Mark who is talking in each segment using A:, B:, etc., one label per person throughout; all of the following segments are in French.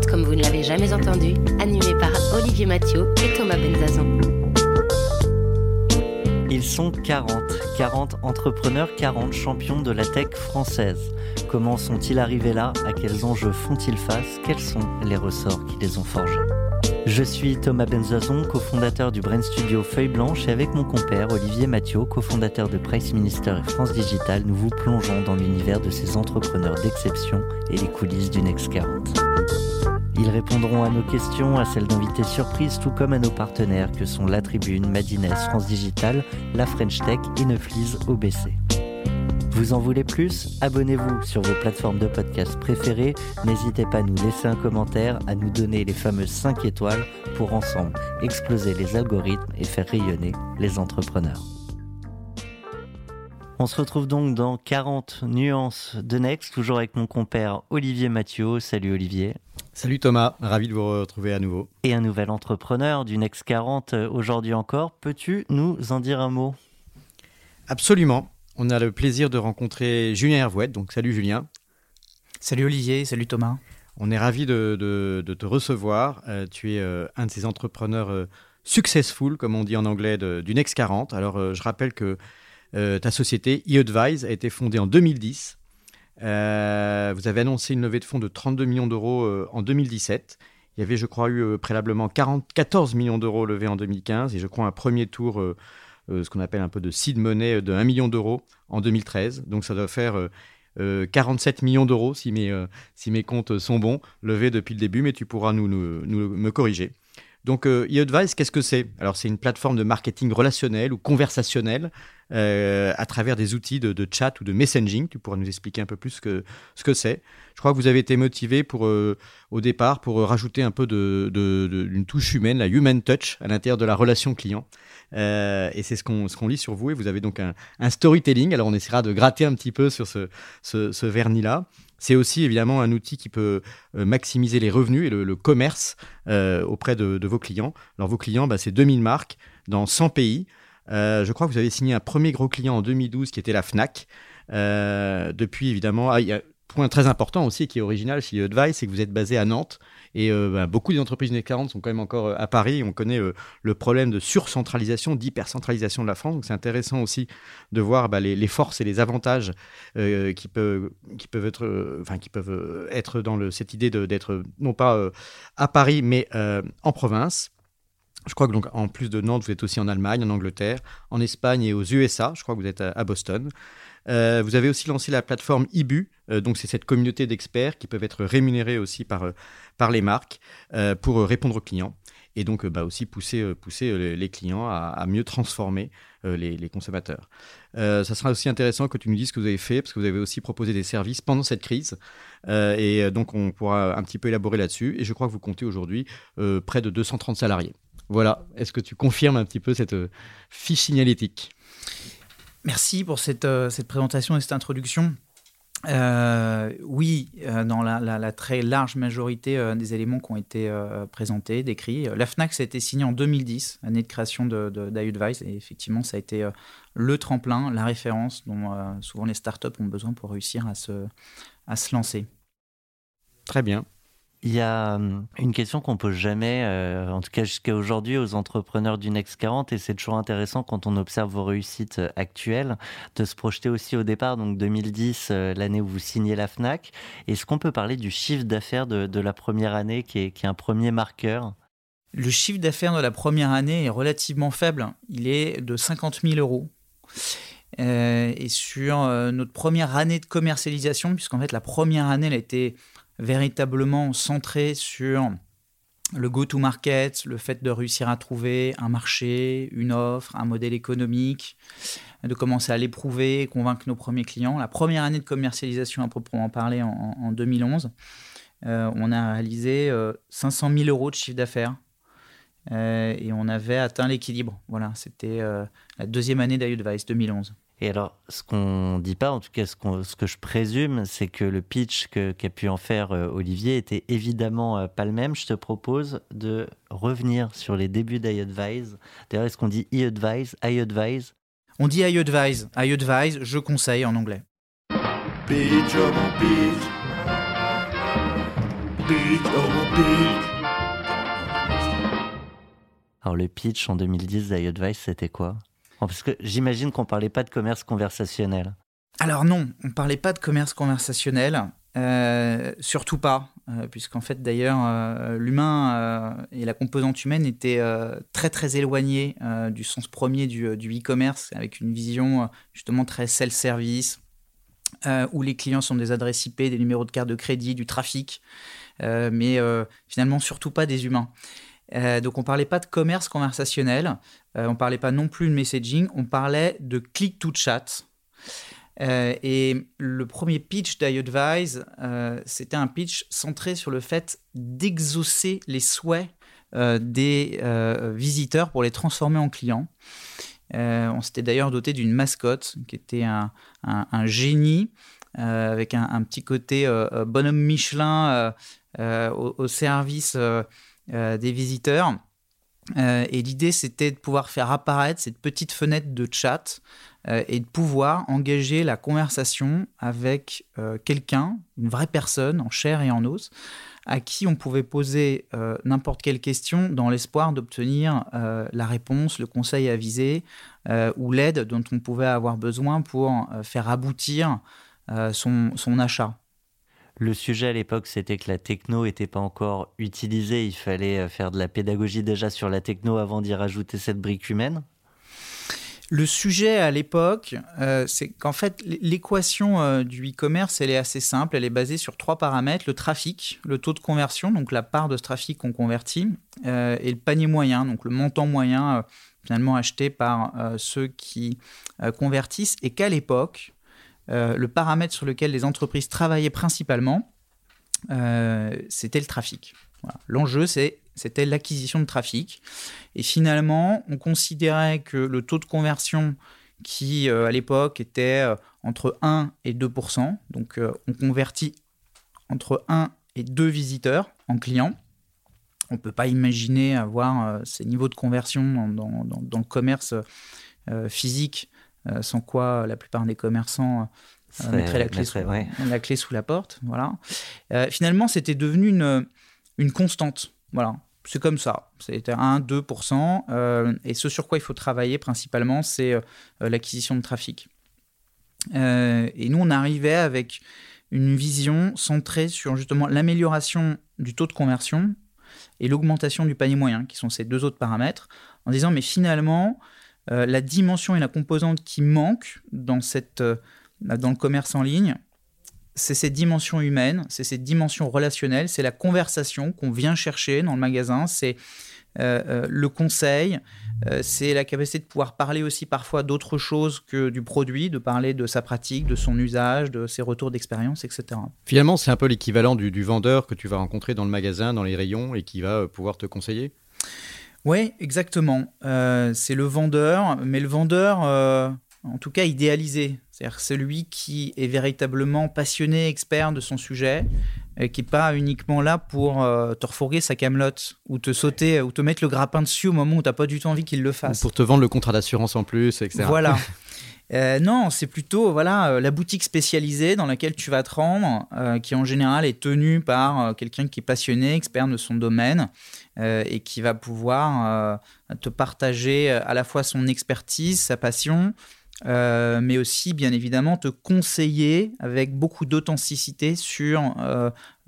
A: Next
B: 40 comme vous ne l'avez jamais entendu, animé par Olivier Mathieu et Thomas Benzazon.
C: Ils sont 40, 40 entrepreneurs, 40 champions de la tech française. Comment sont-ils arrivés là? À quels enjeux font-ils face? Quels sont les ressorts qui les ont forgés? Je suis Thomas Benzazon, cofondateur du Brain Studio Feuille Blanche et avec mon compère Olivier Mathieu, cofondateur de Price Minister et France Digital, nous vous plongeons dans l'univers de ces entrepreneurs d'exception et les coulisses du Next 40. Ils répondront à nos questions, à celles d'invités surprises, tout comme à nos partenaires que sont La Tribune, Madines, France Digital, La French Tech et Neuflis OBC. Vous en voulez plus? Abonnez-vous sur vos plateformes de podcast préférées. N'hésitez pas à nous laisser un commentaire, à nous donner les fameuses 5 étoiles pour ensemble exploser les algorithmes et faire rayonner les entrepreneurs. On se retrouve donc dans 40 nuances de Next, toujours avec mon compère Olivier Mathieu. Salut Olivier.
D: Salut Thomas, ravi de vous retrouver à nouveau.
C: Et un nouvel entrepreneur du Next 40 aujourd'hui encore. Peux-tu nous en dire un mot?
D: Absolument on a le plaisir de rencontrer Julien Hervouette. Donc, salut Julien.
E: Salut Olivier, salut Thomas.
D: On est ravi de, te recevoir. Euh, tu es euh, un de ces entrepreneurs euh, successful, comme on dit en anglais, du Next 40. Alors, je rappelle que ta société, e-Advise, a été fondée en 2010. Vous avez annoncé une levée de fonds de 32 millions d'euros en 2017. Il y avait, je crois, eu préalablement 14 millions d'euros levés en 2015 et je crois un premier tour euh, ce qu'on appelle un peu de seed money de 1 million d'euros en 2013. Donc ça doit faire 47 euh, millions d'euros si mes, euh, si mes comptes sont bons, levés depuis le début, mais tu pourras nous, nous, me corriger. Donc, e-Advice, qu'est-ce que c'est? Alors, c'est une plateforme de marketing relationnel ou conversationnel à travers des outils de, chat ou de messaging. Tu pourras nous expliquer un peu plus ce que ce que c'est. Je crois que vous avez été motivé pour, au départ pour rajouter un peu d'une de, touche humaine, la human touch, à l'intérieur de la relation client. Euh, et c'est ce qu'on lit sur vous. Et vous avez donc un, storytelling. Alors on essaiera de gratter un petit peu sur ce, vernis-là. C'est aussi évidemment un outil qui peut euh, maximiser les revenus et le, commerce euh, auprès de, vos clients. Alors vos clients, bah, c'est 2000 marques dans 100 pays. je crois que vous avez signé un premier gros client en 2012 qui était la FNAC. depuis, évidemment, ah, y a point très important aussi qui est original chez Advice, c'est que vous êtes basé à Nantes. Et euh, bah, beaucoup d'entreprises NEC 40 sont quand même encore euh, à Paris. On connaît euh, le problème de surcentralisation, d'hypercentralisation de la France. Donc c'est intéressant aussi de voir bah, les, forces et les avantages qui, peuvent, être, enfin, qui peuvent être dans cette idée d'être non pas à Paris, mais en province. Je crois que donc en plus de Nantes, vous êtes aussi en Allemagne, en Angleterre, en Espagne et aux USA. Je crois que vous êtes à Boston. Vous avez aussi lancé la plateforme IBU, donc c'est cette communauté d'experts qui peuvent être rémunérés aussi par, par les marques pour répondre aux clients et donc bah, aussi pousser, pousser les clients à, mieux transformer les, consommateurs. ça sera aussi intéressant que tu nous dises ce que vous avez fait, parce que vous avez aussi proposé des services pendant cette crise, et donc on pourra un petit peu élaborer là-dessus, et je crois que vous comptez aujourd'hui près de 230 salariés. Voilà, est-ce que tu confirmes un petit peu cette fiche signalétique?
E: Merci pour cette, euh, cette, présentation et cette introduction. Euh, oui, euh, dans la, très large majorité des éléments qui ont été présentés, décrits, la FNAC, ça a été signé en 2010, année de création d'IAdvice, et effectivement, ça a été le tremplin, la référence dont souvent les startups ont besoin pour réussir à se lancer.
D: Très bien.
C: Il y a hum, une question qu'on pose jamais, euh, en tout cas jusqu'à aujourd'hui, aux entrepreneurs du Next 40, et c'est toujours intéressant quand on observe vos réussites euh, actuelles, de se projeter aussi au départ, donc 2010, euh, l'année où vous signez la FNAC. Est-ce qu'on peut parler du chiffre d'affaires de, la première année, qui est, qui est un premier marqueur?
E: Le chiffre d'affaires de la première année est relativement faible. Il est de 50 000 euros. et sur notre première année de commercialisation, puisqu'en fait la première année elle a été véritablement centré sur le go-to-market, le fait de réussir à trouver un marché, une offre, un modèle économique, de commencer à l'éprouver, convaincre nos premiers clients. La première année de commercialisation à proprement parler en, 2011, euh, on a réalisé 500 000 euros de chiffre d'affaires et on avait atteint l'équilibre. Voilà, c'était la deuxième année d'Advice 2011.
C: Et alors, ce qu'on ne dit pas, en tout cas ce, ce que je présume, c'est que le pitch qu'a pu en faire euh, Olivier était évidemment euh, pas le même. Je te propose de revenir sur les débuts d'iAdvise. D'ailleurs, est-ce qu'on dit e-advise, iAdvise?
E: On dit iAdvise. iAdvise, je conseille en anglais. Pitch, pitch.
C: Pitch, pitch. Alors, le pitch en 2010 d'iAdvise, c'était quoi? Parce que j'imagine qu'on parlait pas de commerce conversationnel.
E: Alors non, on parlait pas de commerce conversationnel, euh, surtout pas, euh, puisqu'en fait d'ailleurs euh, l'humain et la composante humaine étaient très très éloignés du sens premier du, e-commerce, avec une vision justement très self-service, où les clients sont des adresses IP, des numéros de carte de crédit, du trafic, mais finalement surtout pas des humains. Euh, donc on parlait pas de commerce conversationnel, euh, on parlait pas non plus de messaging, on parlait de click to chat. Euh, et le premier pitch d'iAdvise, c'était un pitch centré sur le fait d'exaucer les souhaits des visiteurs pour les transformer en clients. on s'était d'ailleurs doté d'une mascotte qui était un, génie avec un, petit côté bonhomme Michelin au, service euh, des visiteurs. Euh, et l'idée, c'était de pouvoir faire apparaître cette petite fenêtre de chat euh, et de pouvoir engager la conversation avec quelqu'un, une vraie personne en chair et en os, à qui on pouvait poser n'importe quelle question dans l'espoir d'obtenir la réponse, le conseil avisé ou l'aide dont on pouvait avoir besoin pour faire aboutir son achat.
C: Le sujet à l'époque, c'était que la techno n'était pas encore utilisée. Il fallait euh, faire de la pédagogie déjà sur la techno avant d'y rajouter cette brique humaine.
E: Le sujet à l'époque, euh, c'est qu'en fait, l'équation euh, du e-commerce, elle est assez simple. Elle est basée sur trois paramètres le trafic, le taux de conversion, donc la part de ce trafic qu'on convertit, et le panier moyen, donc le montant moyen finalement acheté par ceux qui convertissent. Et qu'à l'époque, euh, le paramètre sur lequel les entreprises travaillaient principalement, euh, c'était le trafic. L'enjeu, c'était l'acquisition de trafic. Et finalement, on considérait que le taux de conversion qui, euh, à l'époque, était entre 1 et 2% donc on convertit entre 1 et 2 visiteurs en clients. On ne peut pas imaginer avoir ces niveaux de conversion dans, le commerce physique sans quoi la plupart des commerçants euh, mettraient la clé, sous, la clé, sous, la porte. Voilà. Euh, finalement, c'était devenu une, une constante. Voilà. C'est comme ça. C'était 1-2%. et ce sur quoi il faut travailler principalement, c'est l'acquisition de trafic. et nous, on arrivait avec une vision centrée sur justement l'amélioration du taux de conversion et l'augmentation du panier moyen, qui sont ces deux autres paramètres, en disant mais finalement, euh, la dimension et la composante qui manquent dans, cette, euh, dans le commerce en ligne, c'est cette dimension humaine, c'est cette dimension relationnelle, c'est la conversation qu'on vient chercher dans le magasin, c'est euh, le conseil, c'est la capacité de pouvoir parler aussi parfois d'autre chose que du produit, de parler de sa pratique, de son usage, de ses retours d'expérience, etc.
D: Finalement, c'est un peu l'équivalent du, du, vendeur que tu vas rencontrer dans le magasin, dans les rayons, et qui va pouvoir te conseiller?
E: Oui, exactement. Euh, c'est le vendeur, mais le vendeur, euh, en tout cas idéalisé. C'est-à-dire celui qui est véritablement passionné, expert de son sujet, et qui n'est pas uniquement là pour te refourguer sa camelote ou te sauter ou te mettre le grappin dessus au moment où tu n'as pas du tout envie qu'il le fasse.
D: Ou pour te vendre le contrat d'assurance en plus, etc.
E: Voilà. Euh, non, c'est plutôt voilà la boutique spécialisée dans laquelle tu vas te rendre, qui en général est tenue par quelqu'un qui est passionné, expert de son domaine, euh, et qui va pouvoir euh, te partager euh, à la fois son expertise, sa passion, mais aussi bien évidemment te conseiller avec beaucoup d'authenticité sur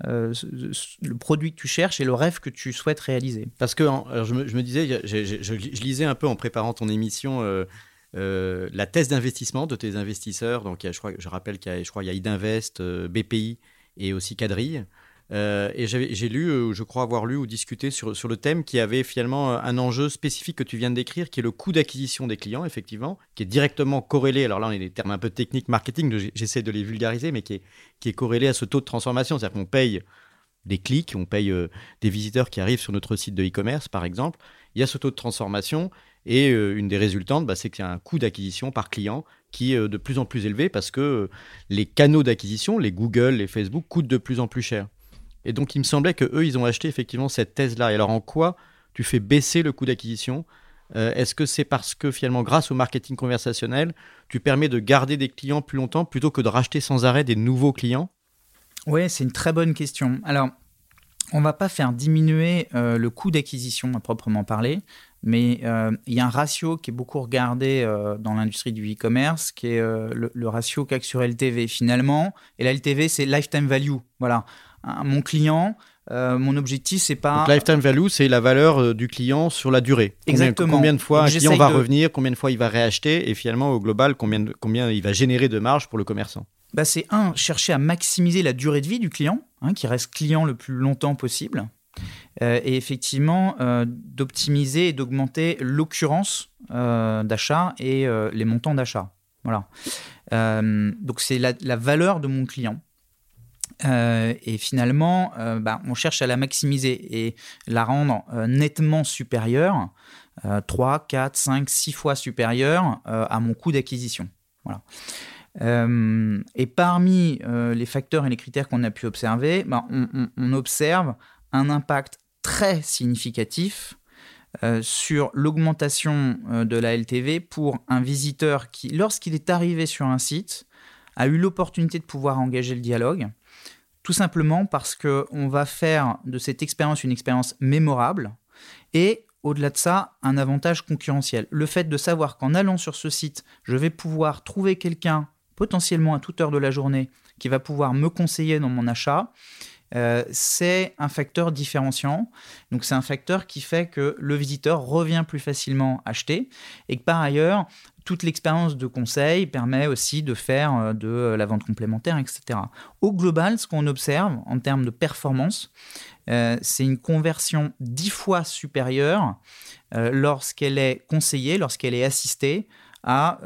E: le produit que tu cherches et le rêve que tu souhaites réaliser.
D: Parce que je, me, disais, je, lisais un peu en préparant ton émission la thèse d'investissement de tes investisseurs. Donc je, crois, je rappelle qu'il y a, je crois, il y a Idinvest, BPI et aussi Cadrille. Euh, et j'ai lu, euh, je crois avoir lu ou discuté sur, sur le thème qui avait finalement un enjeu spécifique que tu viens de décrire, qui est le coût d'acquisition des clients, effectivement, qui est directement corrélé, alors là on est des termes un peu techniques marketing, j'essaie de les vulgariser, mais qui est, qui est corrélé à ce taux de transformation. C'est-à-dire qu'on paye des clics, on paye des visiteurs qui arrivent sur notre site de e-commerce, par exemple. Il y a ce taux de transformation et une des résultantes, bah, c'est qu'il y a un coût d'acquisition par client qui est de plus en plus élevé parce que les canaux d'acquisition, les Google, les Facebook, coûtent de plus en plus cher. Et donc, il me semblait que eux, ils ont acheté effectivement cette thèse-là. Et alors, en quoi tu fais baisser le coût d'acquisition? Euh, Est-ce que c'est parce que finalement, grâce au marketing conversationnel, tu permets de garder des clients plus longtemps plutôt que de racheter sans arrêt des nouveaux clients?
E: Oui, c'est une très bonne question. Alors, on va pas faire diminuer euh, le coût d'acquisition à proprement parler, mais euh, il y a un ratio qui est beaucoup regardé dans l'industrie du e-commerce, qui est le, le, ratio CAC sur LTV finalement. Et la LTV, c'est lifetime value. Voilà mon client, euh, mon objectif, c'est pas.
D: lifetime value, c'est la valeur euh, du client sur la durée.
E: Exactement.
D: Combien, de fois un client va revenir, combien de fois il va réacheter, et finalement, au global, combien, combien il va générer de marge pour le commerçant.
E: Bah, c'est un, chercher à maximiser la durée de vie du client, hein, qui reste client le plus longtemps possible. Euh, et effectivement, d'optimiser et d'augmenter l'occurrence d'achat et les montants d'achat. Voilà. donc, c'est la valeur de mon client. Euh, et finalement, euh, bah, on cherche à la maximiser et la rendre euh, nettement supérieure, 3, 4, 5, 6 fois supérieure à mon coût d'acquisition. Voilà. et parmi les facteurs et les critères qu'on a pu observer, bah, on, observe un impact très significatif sur l'augmentation de la LTV pour un visiteur qui, lorsqu'il est arrivé sur un site, a eu l'opportunité de pouvoir engager le dialogue, tout simplement parce qu'on va faire de cette expérience une expérience mémorable et au-delà de ça, un avantage concurrentiel. Le fait de savoir qu'en allant sur ce site, je vais pouvoir trouver quelqu'un potentiellement à toute heure de la journée qui va pouvoir me conseiller dans mon achat, euh, c'est un facteur différenciant. Donc c'est un facteur qui fait que le visiteur revient plus facilement acheter et que par ailleurs, toute l'expérience de conseil permet aussi de faire euh, de la vente complémentaire, etc. Au global, ce qu'on observe en termes de performance, euh, c'est une conversion dix fois supérieure lorsqu'elle est conseillée, lorsqu'elle est assistée à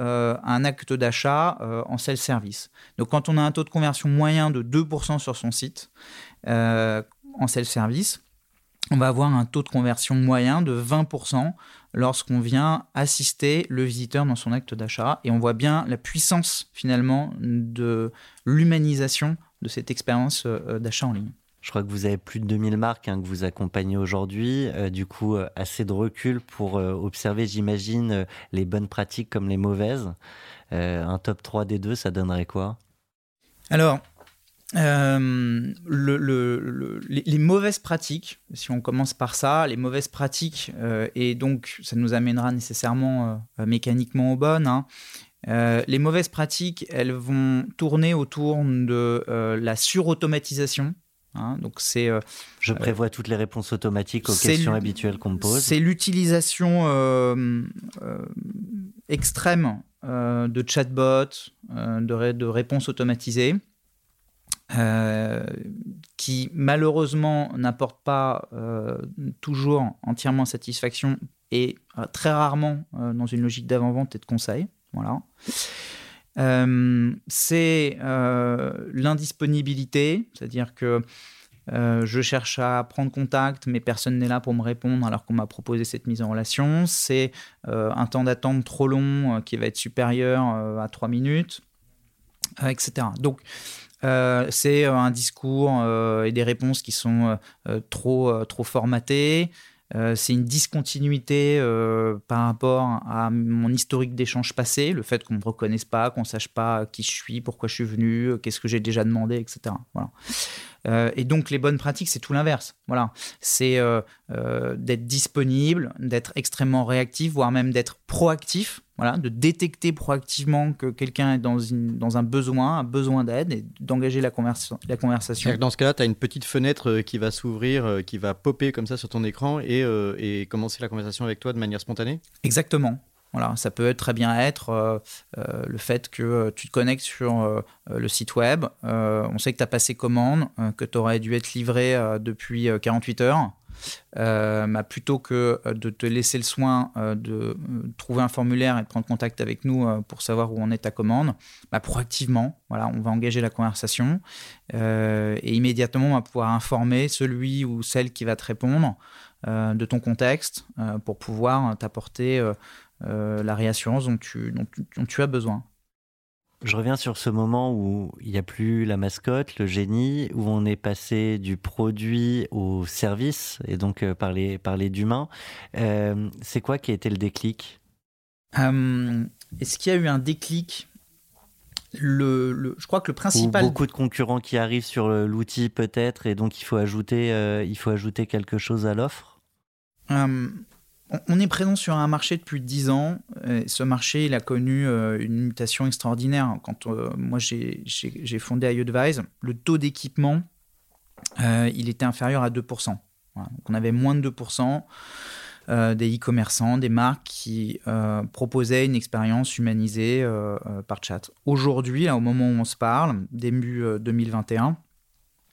E: un acte d'achat en self-service. Donc quand on a un taux de conversion moyen de 2% sur son site, en self-service, on va avoir un taux de conversion moyen de 20% lorsqu'on vient assister le visiteur dans son acte d'achat. Et on voit bien la puissance finalement de l'humanisation de cette expérience euh, d'achat en ligne.
C: Je crois que vous avez plus de 2000 marques hein, que vous accompagnez aujourd'hui. Euh, du coup, assez de recul pour observer, j'imagine, les bonnes pratiques comme les mauvaises. un top 3 des deux, ça donnerait quoi?
E: Alors, euh, le, les, mauvaises pratiques, si on commence par ça, les mauvaises pratiques, euh, et donc ça nous amènera nécessairement euh, mécaniquement aux bonnes. Hein. les mauvaises pratiques, elles vont tourner autour de la surautomatisation. Hein. donc c'est.
C: Je prévois toutes les réponses automatiques aux questions habituelles qu'on me pose.
E: C'est l'utilisation extrême de chatbots, de, de réponses automatisées. Euh, qui malheureusement n'apporte pas euh, toujours entièrement satisfaction et euh, très rarement dans une logique d'avant-vente et de conseil. Voilà. c'est l'indisponibilité, c'est-à-dire que je cherche à prendre contact, mais personne n'est là pour me répondre alors qu'on m'a proposé cette mise en relation. C'est un temps d'attente trop long qui va être supérieur à 3 minutes, etc. Donc, euh, c'est euh, un discours euh, et des réponses qui sont trop, trop formatées. c'est une discontinuité par rapport à mon historique d'échange passé, le fait qu'on ne me reconnaisse pas, qu'on ne sache pas qui je suis, pourquoi je suis venu, qu'est-ce que j'ai déjà demandé, etc. Voilà. Euh, et donc les bonnes pratiques, c'est tout l'inverse. Voilà, c'est euh, euh, d'être disponible, d'être extrêmement réactif, voire même d'être proactif. Voilà, de détecter proactivement que quelqu'un est dans, une, dans un besoin, un besoin d'aide, et d'engager la, la conversation.
D: Dans ce cas-là, tu as une petite fenêtre qui va s'ouvrir, qui va popper comme ça sur ton écran et, et commencer la conversation avec toi de manière spontanée?
E: Exactement. Ça peut très bien être le fait que tu te connectes sur le site web, on sait que tu as passé commande, que tu aurais dû être livré depuis 48 heures. Euh, plutôt que euh, de te laisser le soin euh, de trouver un formulaire et de prendre contact avec nous pour savoir où en est ta commande, bah, proactivement, on va engager la conversation et immédiatement on va pouvoir informer celui ou celle qui va te répondre de ton contexte pour pouvoir t'apporter la réassurance dont tu as besoin.
C: Je reviens sur ce moment où il n'y a plus la mascotte, le génie, où on est passé du produit au service et donc euh, parler, parler d'humain. Euh, c'est quoi qui a été le déclic?
E: Euh, Est-ce qu'il y a eu un déclic? Le, je crois que le principal.
C: Ou beaucoup de concurrents qui arrivent sur l'outil peut-être et donc il faut ajouter, il faut ajouter quelque chose à l'offre?
E: On est présent sur un marché depuis 10 ans. ce marché, il a connu euh, une mutation extraordinaire. Quand euh, moi j'ai fondé iAdvise, le taux d'équipement, euh, il était inférieur à 2%. on avait moins de 2% des e-commerçants, des marques qui proposaient une expérience humanisée par chat. Aujourd'hui, au moment où on se parle, début 2021,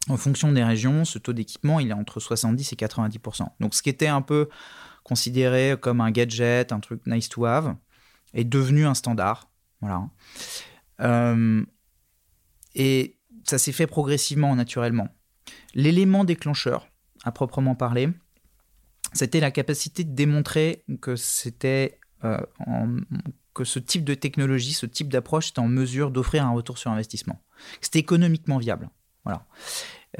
E: en fonction des régions, ce taux d'équipement, il est entre 70 et 90%. Donc ce qui était un peu considéré comme un gadget, un truc nice to have, est devenu un standard. Voilà. Euh, et ça s'est fait progressivement, naturellement. L'élément déclencheur, à proprement parler, c'était la capacité de démontrer que c'était euh, que ce type de technologie, ce type d'approche était en mesure d'offrir un retour sur investissement. C'était économiquement viable. Voilà.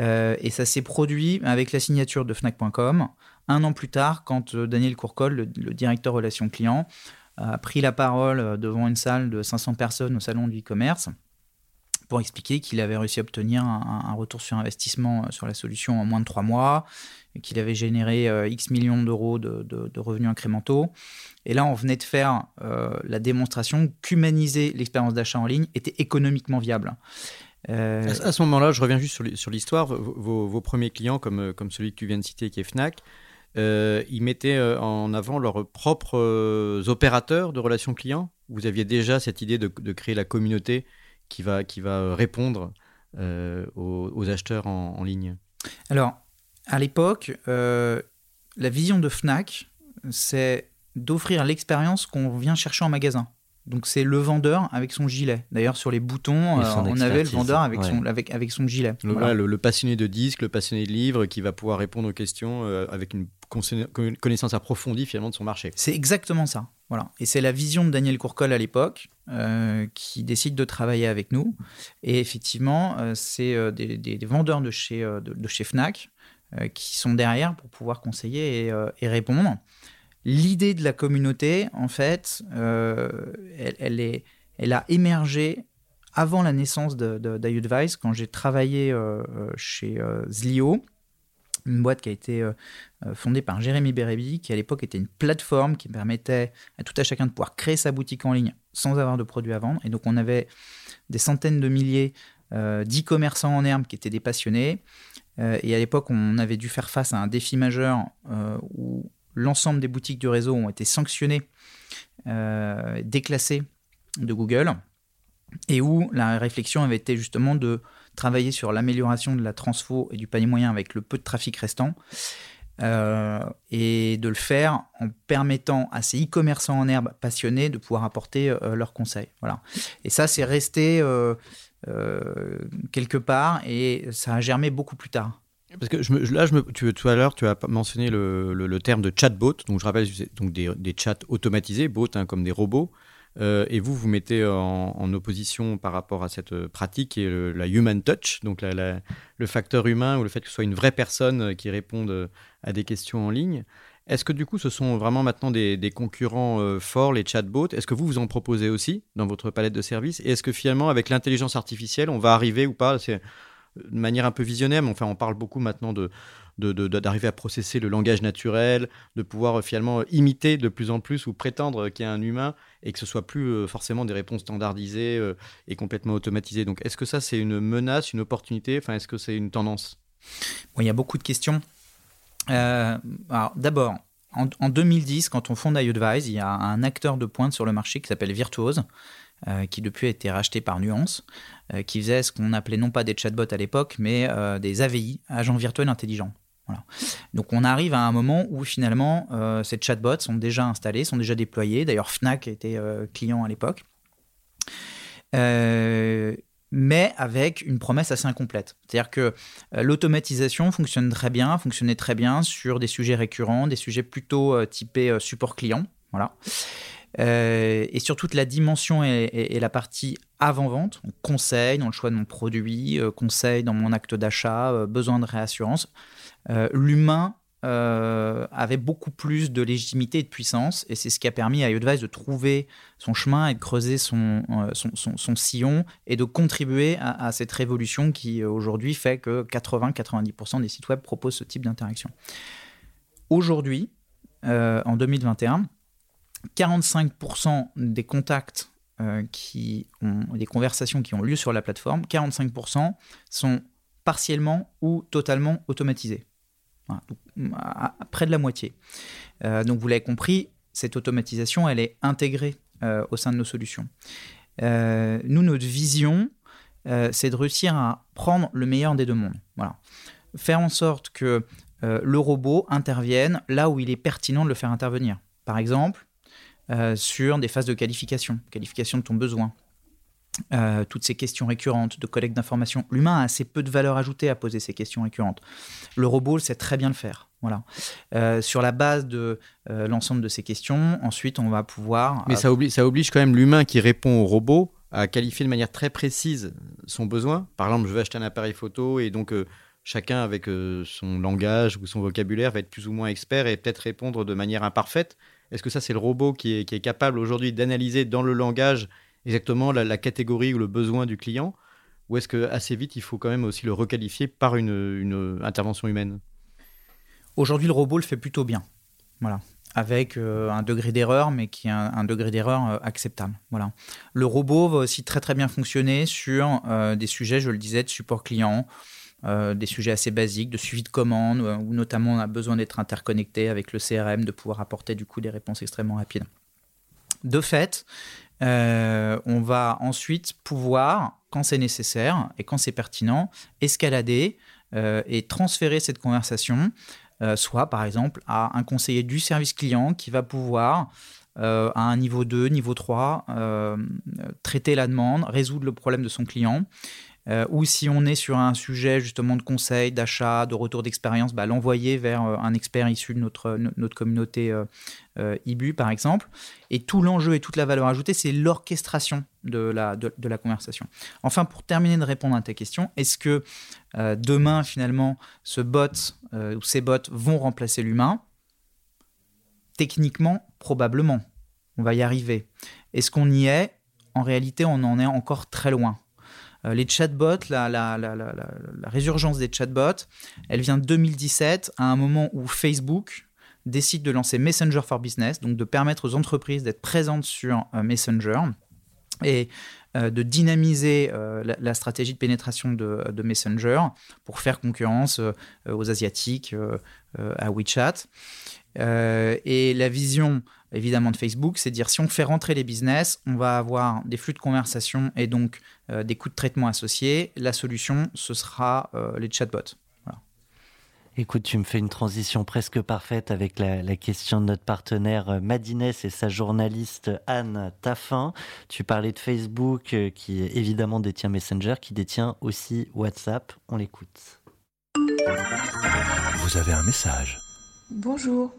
E: Euh, et ça s'est produit avec la signature de Fnac.com un an plus tard, quand euh, Daniel Courcol, le, directeur relations clients, a pris la parole euh, devant une salle de 500 personnes au salon du e-commerce pour expliquer qu'il avait réussi à obtenir un, retour sur investissement euh, sur la solution en moins de trois mois, qu'il avait généré X millions d'euros de, revenus incrémentaux. Et là, on venait de faire la démonstration qu'humaniser l'expérience d'achat en ligne était économiquement viable.
D: À ce moment-là, je reviens juste sur l'histoire. Vos, premiers clients, comme, comme celui que tu viens de citer, qui est Fnac, ils mettaient euh, en avant leurs propres euh, opérateurs de relations clients? Vous aviez déjà cette idée de, créer la communauté qui va, qui va répondre aux, acheteurs en, ligne?
E: Alors, à l'époque, la vision de Fnac, c'est d'offrir l'expérience qu'on vient chercher en magasin. Donc c'est le vendeur avec son gilet. D'ailleurs sur les boutons, euh, on avait le vendeur avec, son, avec, avec son gilet.
D: Le, passionné de disques, le passionné de livres qui va pouvoir répondre aux questions euh, avec une connaissance approfondie finalement de son marché.
E: C'est exactement ça. Voilà. Et c'est la vision de Daniel Courcol à l'époque euh, qui décide de travailler avec nous. Et effectivement, c'est des, vendeurs de chez, de, chez Fnac qui sont derrière pour pouvoir conseiller et, répondre l'idée de la communauté, en fait, euh, elle, est, elle a émergé avant la naissance d'IUdvice, quand j'ai travaillé euh, euh, chez Zlio, une boîte qui a été fondée par Jérémy Bérébi, qui à l'époque était une plateforme qui permettait à tout à chacun de pouvoir créer sa boutique en ligne sans avoir de produits à vendre. Et donc on avait des centaines de milliers d'e-commerçants en herbe qui étaient des passionnés. et à l'époque, on avait dû faire face à un défi majeur où l'ensemble des boutiques du réseau ont été sanctionnées, euh, déclassées de Google, et où la réflexion avait été justement de travailler sur l'amélioration de la transfo et du panier moyen avec le peu de trafic restant, euh, et de le faire en permettant à ces e-commerçants en herbe passionnés de pouvoir apporter euh, leurs conseils. Voilà. Et ça, c'est resté quelque part et ça a germé beaucoup plus tard.
D: Parce que là, je me, tout à l'heure, tu as mentionné le, le, terme de chatbot. Donc, je rappelle, donc des, des chats automatisés, bots, hein, comme des robots. Euh, et vous, vous mettez en, opposition par rapport à cette pratique qui est la human touch, donc le facteur humain ou le fait que ce soit une vraie personne qui réponde à des questions en ligne. Est-ce que du coup, ce sont vraiment maintenant des, concurrents euh, forts, les chatbots? Est-ce que vous, vous en proposez aussi dans votre palette de services? Et est-ce que finalement, avec l'intelligence artificielle, on va arriver ou pas? De manière un peu visionnaire, mais enfin, on parle beaucoup maintenant de d'arriver à processer le langage naturel, de pouvoir euh, finalement imiter de plus en plus ou prétendre qu'il y a un humain et que ce soit plus euh, forcément des réponses standardisées euh, et complètement automatisées. Donc est-ce que ça c'est une menace, une opportunité? Enfin, est-ce que c'est une tendance?
E: Il y a beaucoup de questions. alors d'abord, en, 2010, quand on fonde iAdvise, il y a un acteur de pointe sur le marché qui s'appelle Virtuose, qui depuis a été racheté par Nuance, qui faisait ce qu'on appelait non pas des chatbots à l'époque, mais des AVI, agents virtuels intelligents. Donc on arrive à un moment où finalement ces chatbots sont déjà installés, sont déjà déployés. D'ailleurs Fnac était client à l'époque. Euh, mais avec une promesse assez incomplète. C'est-à-dire que euh, l'automatisation fonctionne très bien, fonctionnait très bien sur des sujets récurrents, des sujets plutôt euh, typés support client. Voilà. et sur toute la dimension et, la partie avant-vente, conseil dans le choix de mon produit, conseil dans mon acte d'achat, besoin de réassurance, l'humain euh, avait beaucoup plus de légitimité et de puissance. Et c'est ce qui a permis à iAdvice de trouver son chemin et de creuser son, euh, son, sillon et de contribuer à, cette révolution qui euh, aujourd'hui fait que 80-90% des sites web proposent ce type d'interaction. Aujourd'hui, en 2021, 45% des contacts qui ont des conversations qui ont lieu sur la plateforme, 45% sont partiellement ou totalement automatisés près de la moitié. Euh, donc vous l'avez compris, cette automatisation, elle est intégrée euh, au sein de nos solutions. Euh, nous, notre vision, c'est de réussir à prendre le meilleur des deux mondes. Voilà. Faire en sorte que le robot intervienne là où il est pertinent de le faire intervenir. Par exemple, sur des phases de qualification, qualification de ton besoin, euh, toutes ces questions récurrentes de collecte d'informations. L'humain a assez peu de valeur ajoutée à poser ces questions récurrentes. Le robot sait très bien le faire. Voilà. Euh, sur la base de euh, l'ensemble de ces questions, ensuite, on va pouvoir.
D: Mais ça oblige, ça oblige quand même l'humain qui répond au robot à qualifier de manière très précise son besoin. Par exemple, je veux acheter un appareil photo et donc chacun avec son langage ou son vocabulaire va être plus ou moins expert et peut-être répondre de manière imparfaite. Est-ce que ça, c'est le robot qui est, qui est capable aujourd'hui d'analyser dans le langage exactement la, catégorie ou le besoin du client Ou est-ce que assez vite, il faut quand même aussi le requalifier par une, intervention humaine?
E: Aujourd'hui, le robot le fait plutôt bien. Voilà avec euh, un degré d'erreur, mais qui est un, degré d'erreur euh, acceptable. Voilà. Le robot va aussi très très bien fonctionner sur euh, des sujets, je le disais, de support client, des sujets assez basiques, de suivi de commandes, où notamment on a besoin d'être interconnecté avec le CRM, de pouvoir apporter du coup des réponses extrêmement rapides. De fait, euh, on va ensuite pouvoir, quand c'est nécessaire et quand c'est pertinent, escalader euh, et transférer cette conversation, euh, soit par exemple à un conseiller du service client qui va pouvoir, à un niveau 2, niveau 3, traiter la demande, résoudre le problème de son client euh, ou si on est sur un sujet justement de conseil, d'achat, de retour d'expérience, bah, l'envoyer vers euh, un expert issu de notre, notre communauté euh, IBU par exemple. Et tout l'enjeu et toute la valeur ajoutée, c'est l'orchestration de la, de, la conversation. Enfin, pour terminer de répondre à ta question, est-ce que demain finalement ce bot ou ces bots vont remplacer l'humain? Techniquement, probablement. On va y arriver. Est-ce qu'on y est? En réalité, on en est encore très loin. Euh, les chatbots, la, résurgence des chatbots, elle vient de 2017, à un moment où Facebook décide de lancer Messenger for Business, donc de permettre aux entreprises d'être présentes sur euh, Messenger. Et de dynamiser la, stratégie de pénétration de, de Messenger pour faire concurrence aux Asiatiques, à WeChat. et la vision évidemment de Facebook, c'est dire si on fait rentrer les business, on va avoir des flux de conversation et donc euh, des coûts de traitement associés. La solution, ce sera euh, les chatbots.
C: Écoute, tu me fais une transition presque parfaite avec la, question de notre partenaire euh, Madines et sa journaliste Anne Taffin. Tu parlais de Facebook qui évidemment détient Messenger, qui détient aussi WhatsApp. On l'écoute.
A: Vous avez un message.
F: Bonjour.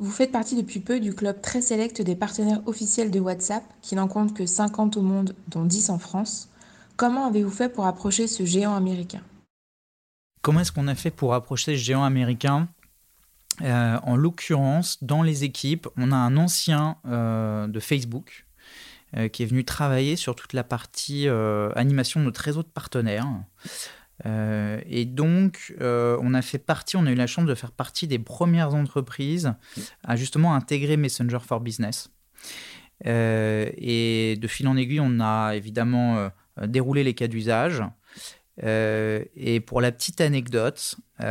F: Vous faites partie depuis peu du club très sélect des partenaires officiels de WhatsApp, qui n'en compte que 50 au monde, dont 10 en France. Comment avez-vous fait pour approcher ce géant américain?
E: Comment est-ce qu'on a fait pour approcher ce géant américain euh, En l'occurrence, dans les équipes, on a un ancien euh, de Facebook euh, qui est venu travailler sur toute la partie animation de notre réseau de partenaires. Et donc, on a fait partie, on a eu la chance de faire partie des premières entreprises à justement intégrer Messenger for Business. Et de fil en aiguille, on a évidemment déroulé les cas d'usage. Et pour la petite anecdote, il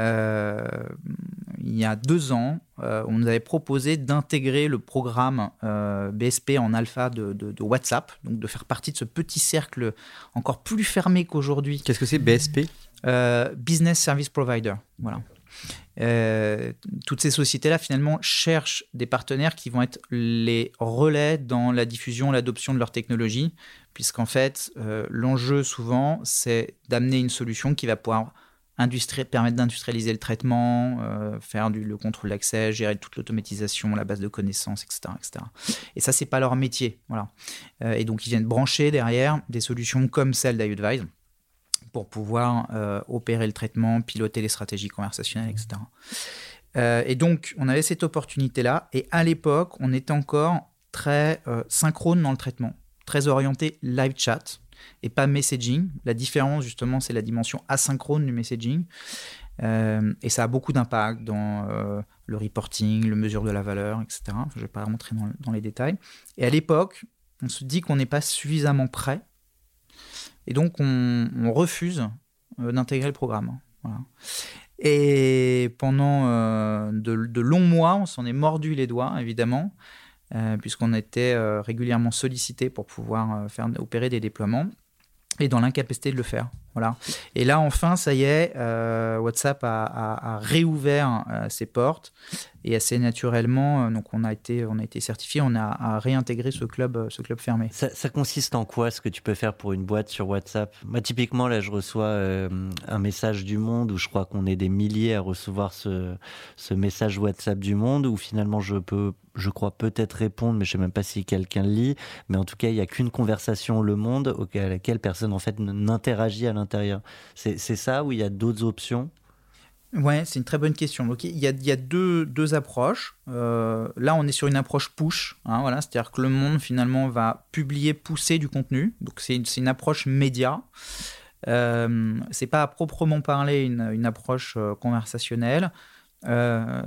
E: il y a deux ans, on nous avait proposé d'intégrer le programme BSP en alpha de, de, WhatsApp, donc de faire partie de ce petit cercle encore plus fermé qu'aujourd'hui.
D: Qu'est-ce que c'est BSP
E: Business Service Provider. Voilà. Euh, toutes ces sociétés-là, finalement, cherchent des partenaires qui vont être les relais dans la diffusion, l'adoption de leur technologie, puisqu'en fait, euh, l'enjeu souvent, c'est d'amener une solution qui va pouvoir permettre d'industrialiser le traitement, euh, faire du, le contrôle d'accès, gérer toute l'automatisation, la base de connaissances, etc. etc. Et ça, c'est pas leur métier. Voilà. et donc, ils viennent brancher derrière des solutions comme celle d'iAdvise pour pouvoir euh, opérer le traitement, piloter les stratégies conversationnelles, etc. Euh, et donc, on avait cette opportunité-là. Et à l'époque, on était encore très euh, synchrone dans le traitement, très orienté live chat et pas messaging. La différence, justement, c'est la dimension asynchrone du messaging. et ça a beaucoup d'impact dans le reporting, le mesure de la valeur, etc. Je ne vais pas rentrer dans, dans les détails. Et à l'époque, on se dit qu'on n'est pas suffisamment prêt et donc, on, refuse euh, d'intégrer le programme. Et pendant euh, de, longs mois, on s'en est mordu les doigts, évidemment, euh, puisqu'on était régulièrement sollicité pour pouvoir faire opérer des déploiements et dans l'incapacité de le faire. Voilà. Et là, enfin, ça y est, euh, WhatsApp a, réouvert euh, ses portes et assez naturellement, euh, donc on a été, on été certifié, on a, réintégré ce club, ce club fermé.
C: Ça, consiste en quoi ce que tu peux faire pour une boîte sur WhatsApp? Typiquement, là, je reçois un message du Monde où je crois qu'on est des milliers à recevoir ce, message WhatsApp du Monde où finalement je peux je crois peut-être répondre, mais je sais même pas si quelqu'un le lit. Mais en tout cas, il n'y a qu'une conversation Le Monde à laquelle personne en fait n'interagit à l'intérieur c'est ça ou il y a d'autres options?
E: Ouais, c'est une très bonne question. Donc, il y a, deux, approches. Euh, là, on est sur une approche push. Hein, voilà, C'est-à-dire que le monde, finalement, va publier, pousser du contenu. Donc, c'est une, approche média. Euh, c'est pas à proprement parler une, une approche euh, conversationnelle. Euh,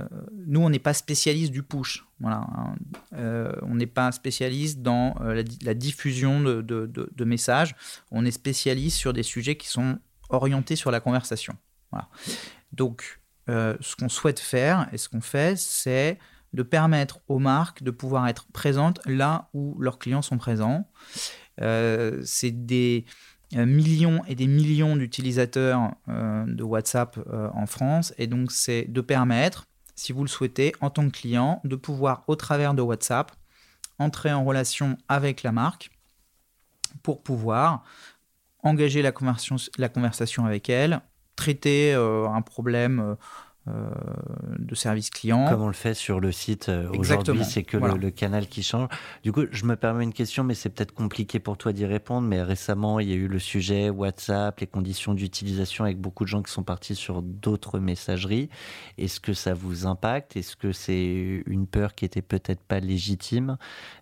E: nous, on n'est pas spécialiste du push. Voilà, hein. on n'est pas spécialiste dans la, diffusion de, de, messages. On est spécialiste sur des sujets qui sont orientés sur la conversation. Voilà. Donc, euh, ce qu'on souhaite faire et ce qu'on fait, c'est de permettre aux marques de pouvoir être présentes là où leurs clients sont présents. Euh, c'est des euh, millions et des millions d'utilisateurs de WhatsApp en France. Et donc, c'est de permettre, si vous le souhaitez, en tant que client, de pouvoir, au travers de WhatsApp, entrer en relation avec la marque pour pouvoir engager la conversation, avec elle, traiter euh, un problème euh, euh, de service client.
C: Comme on le fait sur le site euh, aujourd'hui, c'est que le, canal qui change. Du coup, je me permets une question, mais c'est peut-être compliqué pour toi d'y répondre. Mais récemment, il y a eu le sujet WhatsApp, les conditions d'utilisation avec beaucoup de gens qui sont partis sur d'autres messageries. Est-ce que ça vous impacte? Est-ce que c'est une peur qui était peut-être pas légitime?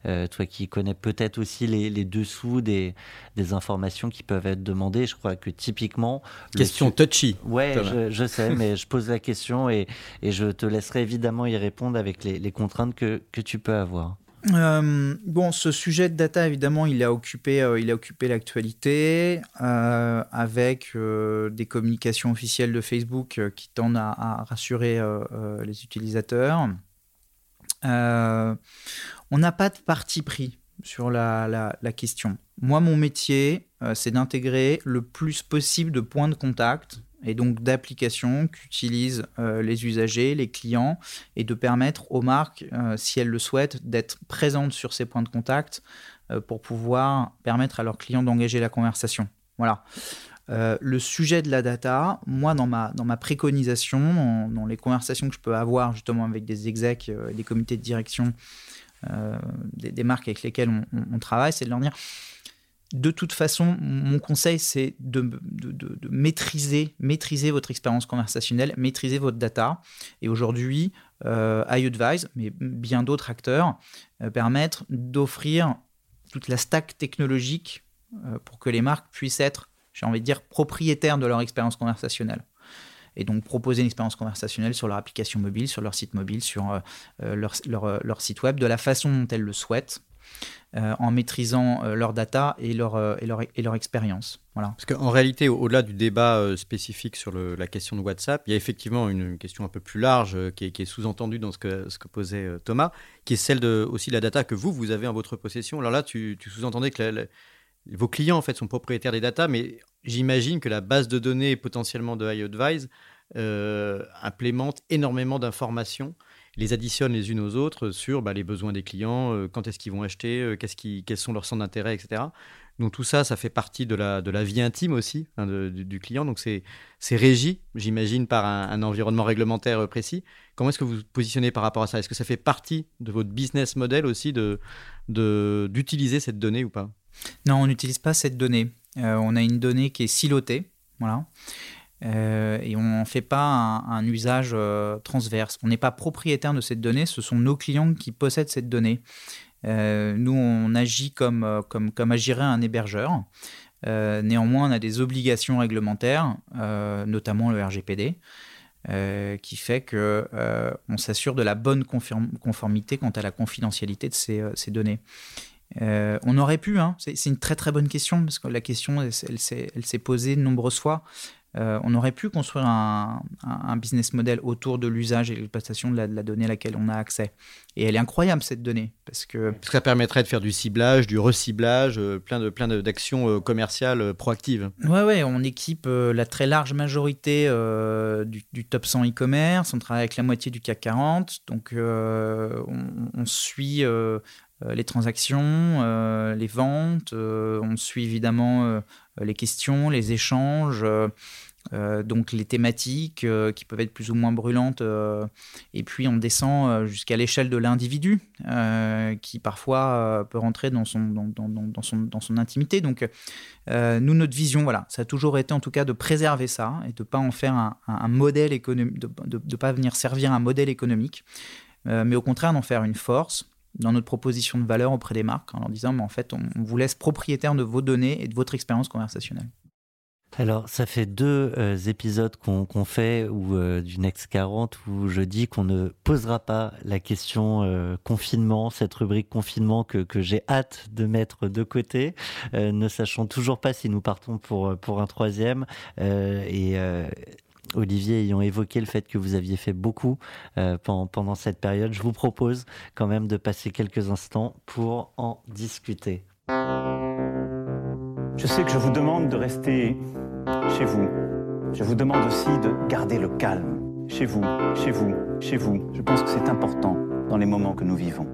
C: Euh, Toi qui connais peut-être aussi les, dessous des, des, informations qui peuvent être demandées, je crois que typiquement...
D: Question touchy.
C: Ouais, je, je sais, mais je pose la question et, je te laisserai évidemment y répondre avec les, contraintes que, tu peux avoir.
E: Euh, bon, ce sujet de data, évidemment, il a occupé, euh, il a occupé l'actualité euh, avec des communications officielles de Facebook qui tendent à, rassurer les utilisateurs. on n'a pas de parti pris sur la, la question. Moi, mon métier, c'est d'intégrer le plus possible de points de contact et donc d'applications qu'utilisent euh, les usagers, les clients, et de permettre aux marques, euh, si elles le souhaitent, d'être présentes sur ces points de contact euh, pour pouvoir permettre à leurs clients d'engager la conversation. Voilà. le sujet de la data, moi, dans ma, dans ma préconisation, dans, les conversations que je peux avoir justement avec des execs, des comités de direction, des, marques avec lesquelles on, on travaille, c'est de leur dire de toute façon, mon conseil, c'est de, maîtriser, maîtriser votre expérience conversationnelle, maîtriser votre data. Et aujourd'hui, euh, mais bien d'autres acteurs, euh, permettent d'offrir toute la stack technologique euh, pour que les marques puissent être, j'ai envie de dire, propriétaires de leur expérience conversationnelle. Et donc proposer une expérience conversationnelle sur leur application mobile, sur leur site mobile, sur leur, leur, site web, de la façon dont elles le souhaitent euh, en maîtrisant euh, leur data et leur, euh, et leur, et leur expérience. Voilà.
D: Parce qu'en réalité, au- au-delà du débat euh, spécifique sur la question de WhatsApp, il y a effectivement une question un peu plus large qui est, sous-entendue dans ce que, ce que posait Thomas, qui est celle de, aussi de la data que vous, vous avez en votre possession. Alors là, tu, sous-entendais que vos clients en fait sont propriétaires des data, mais j'imagine que la base de données potentiellement de iAdvise implémente énormément d'informations, les additionne les unes aux autres sur bah, les besoins des clients, euh, quand est-ce qu'ils vont acheter, euh, quels sont leurs centres d'intérêt, etc. Donc tout ça, ça fait partie de la, vie intime aussi hein, du, client. Donc c'est régi, j'imagine, par un, environnement réglementaire euh, précis. Comment est-ce que vous vous positionnez par rapport à ça? Est-ce que ça fait partie de votre business model aussi de de- d'utiliser cette donnée ou pas?
E: Non, on n'utilise pas cette donnée. On a une donnée qui est silotée, voilà. Euh, et on n'en fait pas un, usage euh, transverse. On n'est pas propriétaire de cette donnée, ce sont nos clients qui possèdent cette donnée. Euh, nous, on agit comme, comme, agirait un hébergeur. Néanmoins, on a des obligations réglementaires, notamment le RGPD, qui fait que on s'assure de la bonne conformité quant à la confidentialité de ces, données. On aurait pu, hein, c'est une très très bonne question, parce que la question, elle s'est posée de nombreuses fois. Euh, on aurait pu construire un, business model autour de l'usage et l'exploitation de la, de la donnée à laquelle on a accès. Et elle est incroyable, cette donnée, parce que
D: Parce que ça permettrait de faire du ciblage, du reciblage, euh, plein de plein de- d'actions euh, commerciales euh, proactives.
E: Ouais, ouais, on équipe euh, la très large majorité du, du top 100 e-commerce. On travaille avec la moitié du CAC 40. Donc, on, on suit les transactions, euh, les ventes. euh, on suit évidemment euh, les questions, les échanges. Euh, donc les thématiques euh, qui peuvent être plus ou moins brûlantes euh, et puis on descend jusqu'à l'échelle de l'individu qui parfois peut rentrer dans son, dans, son, dans son intimité donc nous, notre vision, voilà, ça a toujours été en tout cas de préserver ça et de ne pas en faire un, modèle économique, de pas venir servir un modèle économique, mais au contraire d'en faire une force dans notre proposition de valeur auprès des marques en leur disant, mais en fait, on, on vous laisse propriétaire de vos données et de votre expérience conversationnelle.
C: Alors, ça fait deux euh, épisodes qu'on fait ou euh, du Next 40 où je dis qu'on ne posera pas la question euh, confinement, cette rubrique confinement que, j'ai hâte de mettre de côté, ne sachant toujours pas si nous partons pour, pour un troisième. Et Olivier ayant évoqué le fait que vous aviez fait beaucoup pendant cette période, je vous propose quand même de passer quelques instants pour en discuter.
G: Je sais que je vous demande de rester chez vous. Je vous demande aussi de garder le calme. Chez vous, chez vous, chez vous. Je pense que c'est important dans les moments que nous vivons.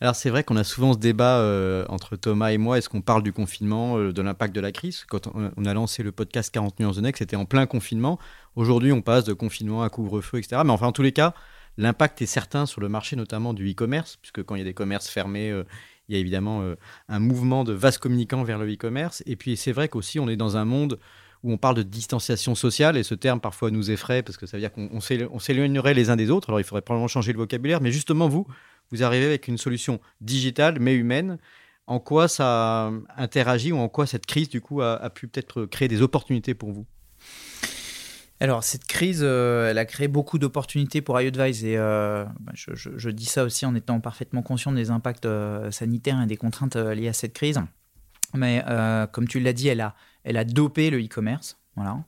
D: Alors c'est vrai qu'on a souvent ce débat euh, entre Thomas et moi, est-ce qu'on parle du confinement, euh, de l'impact de la crise? Quand on, a lancé le podcast 40 nuances de Next, c'était en plein confinement. Aujourd'hui, on passe de confinement à couvre-feu, etc. Mais enfin, en tous les cas, l'impact est certain sur le marché, notamment du e-commerce, puisque quand il y a des commerces fermés, euh, il y a évidemment euh, un mouvement de vases communicants vers le e-commerce. Et puis c'est vrai qu'aussi, on est dans un monde où on parle de distanciation sociale, et ce terme parfois nous effraie, parce que ça veut dire qu'on on s'élo- on s'éloignerait les uns des autres. Alors il faudrait probablement changer le vocabulaire, mais justement, vous, vous arrivez avec une solution digitale mais humaine. En quoi ça interagit ou en quoi cette crise, du coup, a pu peut-être créer des opportunités pour vous?
E: Alors, cette crise, euh, elle a créé beaucoup d'opportunités pour iAdvise et euh, bah, je, dis ça aussi en étant parfaitement conscient des impacts euh, sanitaires et des contraintes liées à cette crise. Mais comme tu l'as dit, elle a, dopé le e-commerce. Voilà.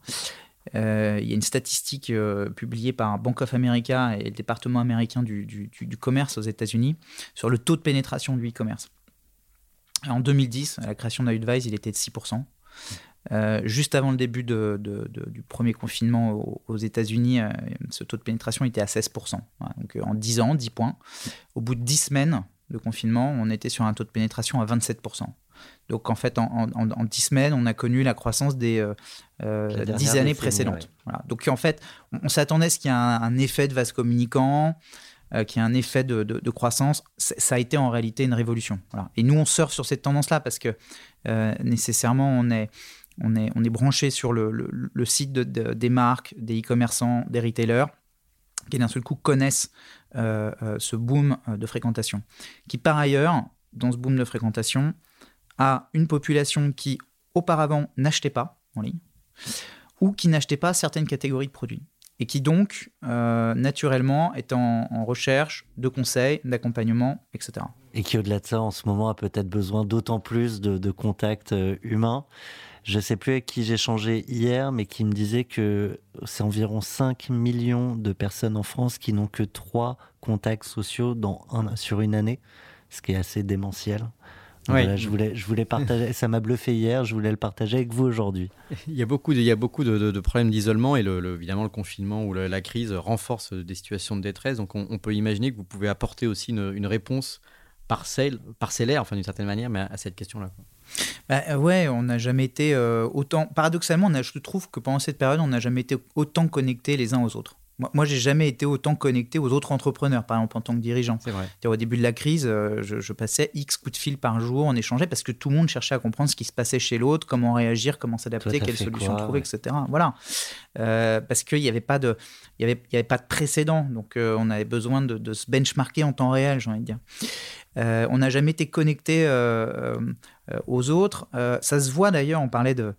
E: Il y a une statistique publiée par Bank of America et le département américain du commerce aux États-Unis sur le taux de pénétration du e-commerce. En 2010, à la création d'iAdvise, il était de 6%. Euh, juste avant le début de- de- de- du premier confinement aux, aux États-Unis, euh, ce taux de pénétration était à 16%. Voilà, donc euh, en 10 ans, 10 points. Au bout de 10 semaines de confinement, on était sur un taux de pénétration à 27%. Donc en fait, en, en- en- en 10 semaines, on a connu la croissance des euh, euh,
C: La dernière
E: 10 années précédentes.
C: ouais.
E: Voilà. Donc en fait, on, on s'attendait à ce qu'il y ait un, un effet de vase communicant, euh, qu'il y ait un effet de, de- de croissance. Ça a été en réalité une révolution. Voilà. Et nous, on surfe sur cette tendance-là parce que euh, nécessairement, on est, on est, on est branché sur le, le- site de- de- des marques, des e-commerçants, des retailers qui d'un seul coup connaissent euh, euh, ce boom euh, de fréquentation. Qui par ailleurs, dans ce boom de fréquentation, a une population qui auparavant n'achetait pas en ligne ou qui n'achetait pas certaines catégories de produits. et qui donc, naturellement, est en, recherche de conseils, d'accompagnement, etc.
C: Et qui, au-delà de ça, en ce moment, a peut-être besoin d'autant plus de, contacts humains. Je ne sais plus avec qui j'ai changé hier, mais qui me disait que c'est environ 5 millions de personnes en France qui n'ont que 3 contacts sociaux dans sur une année, ce qui est assez démentiel je voulais, je voulais partager. ça m'a bluffé hier. Je voulais le partager avec vous aujourd'hui.
D: Il y a beaucoup de, il y a beaucoup de, problèmes d'isolement et le, évidemment le confinement ou la crise renforce des situations de détresse. Donc on, peut imaginer que vous pouvez apporter aussi une, réponse parcelle, parcellaire, enfin d'une certaine manière, mais à, cette question-là.
E: Bah, euh, ouais, on n'a jamais été euh, autant. Paradoxalement, on je trouve que pendant cette période, on n'a jamais été autant connectés les uns aux autres. Moi, moi j'ai jamais été autant connecté aux autres entrepreneurs, par exemple en tant que dirigeant.
D: C'est vrai.
E: Au début de la crise, euh, je, passais X coups de fil par jour, on échangeait parce que tout le monde cherchait à comprendre ce qui se passait chez l'autre, comment réagir, comment s'adapter, quelles solutions trouver, etc. Voilà. Euh, parce qu'il n'y avait pas de, y avait, y avait pas de précédent, donc euh, on avait besoin de, se benchmarker en temps réel, j'ai envie de dire. On n'a jamais été connecté aux autres. ça se voit d'ailleurs, on parlait de,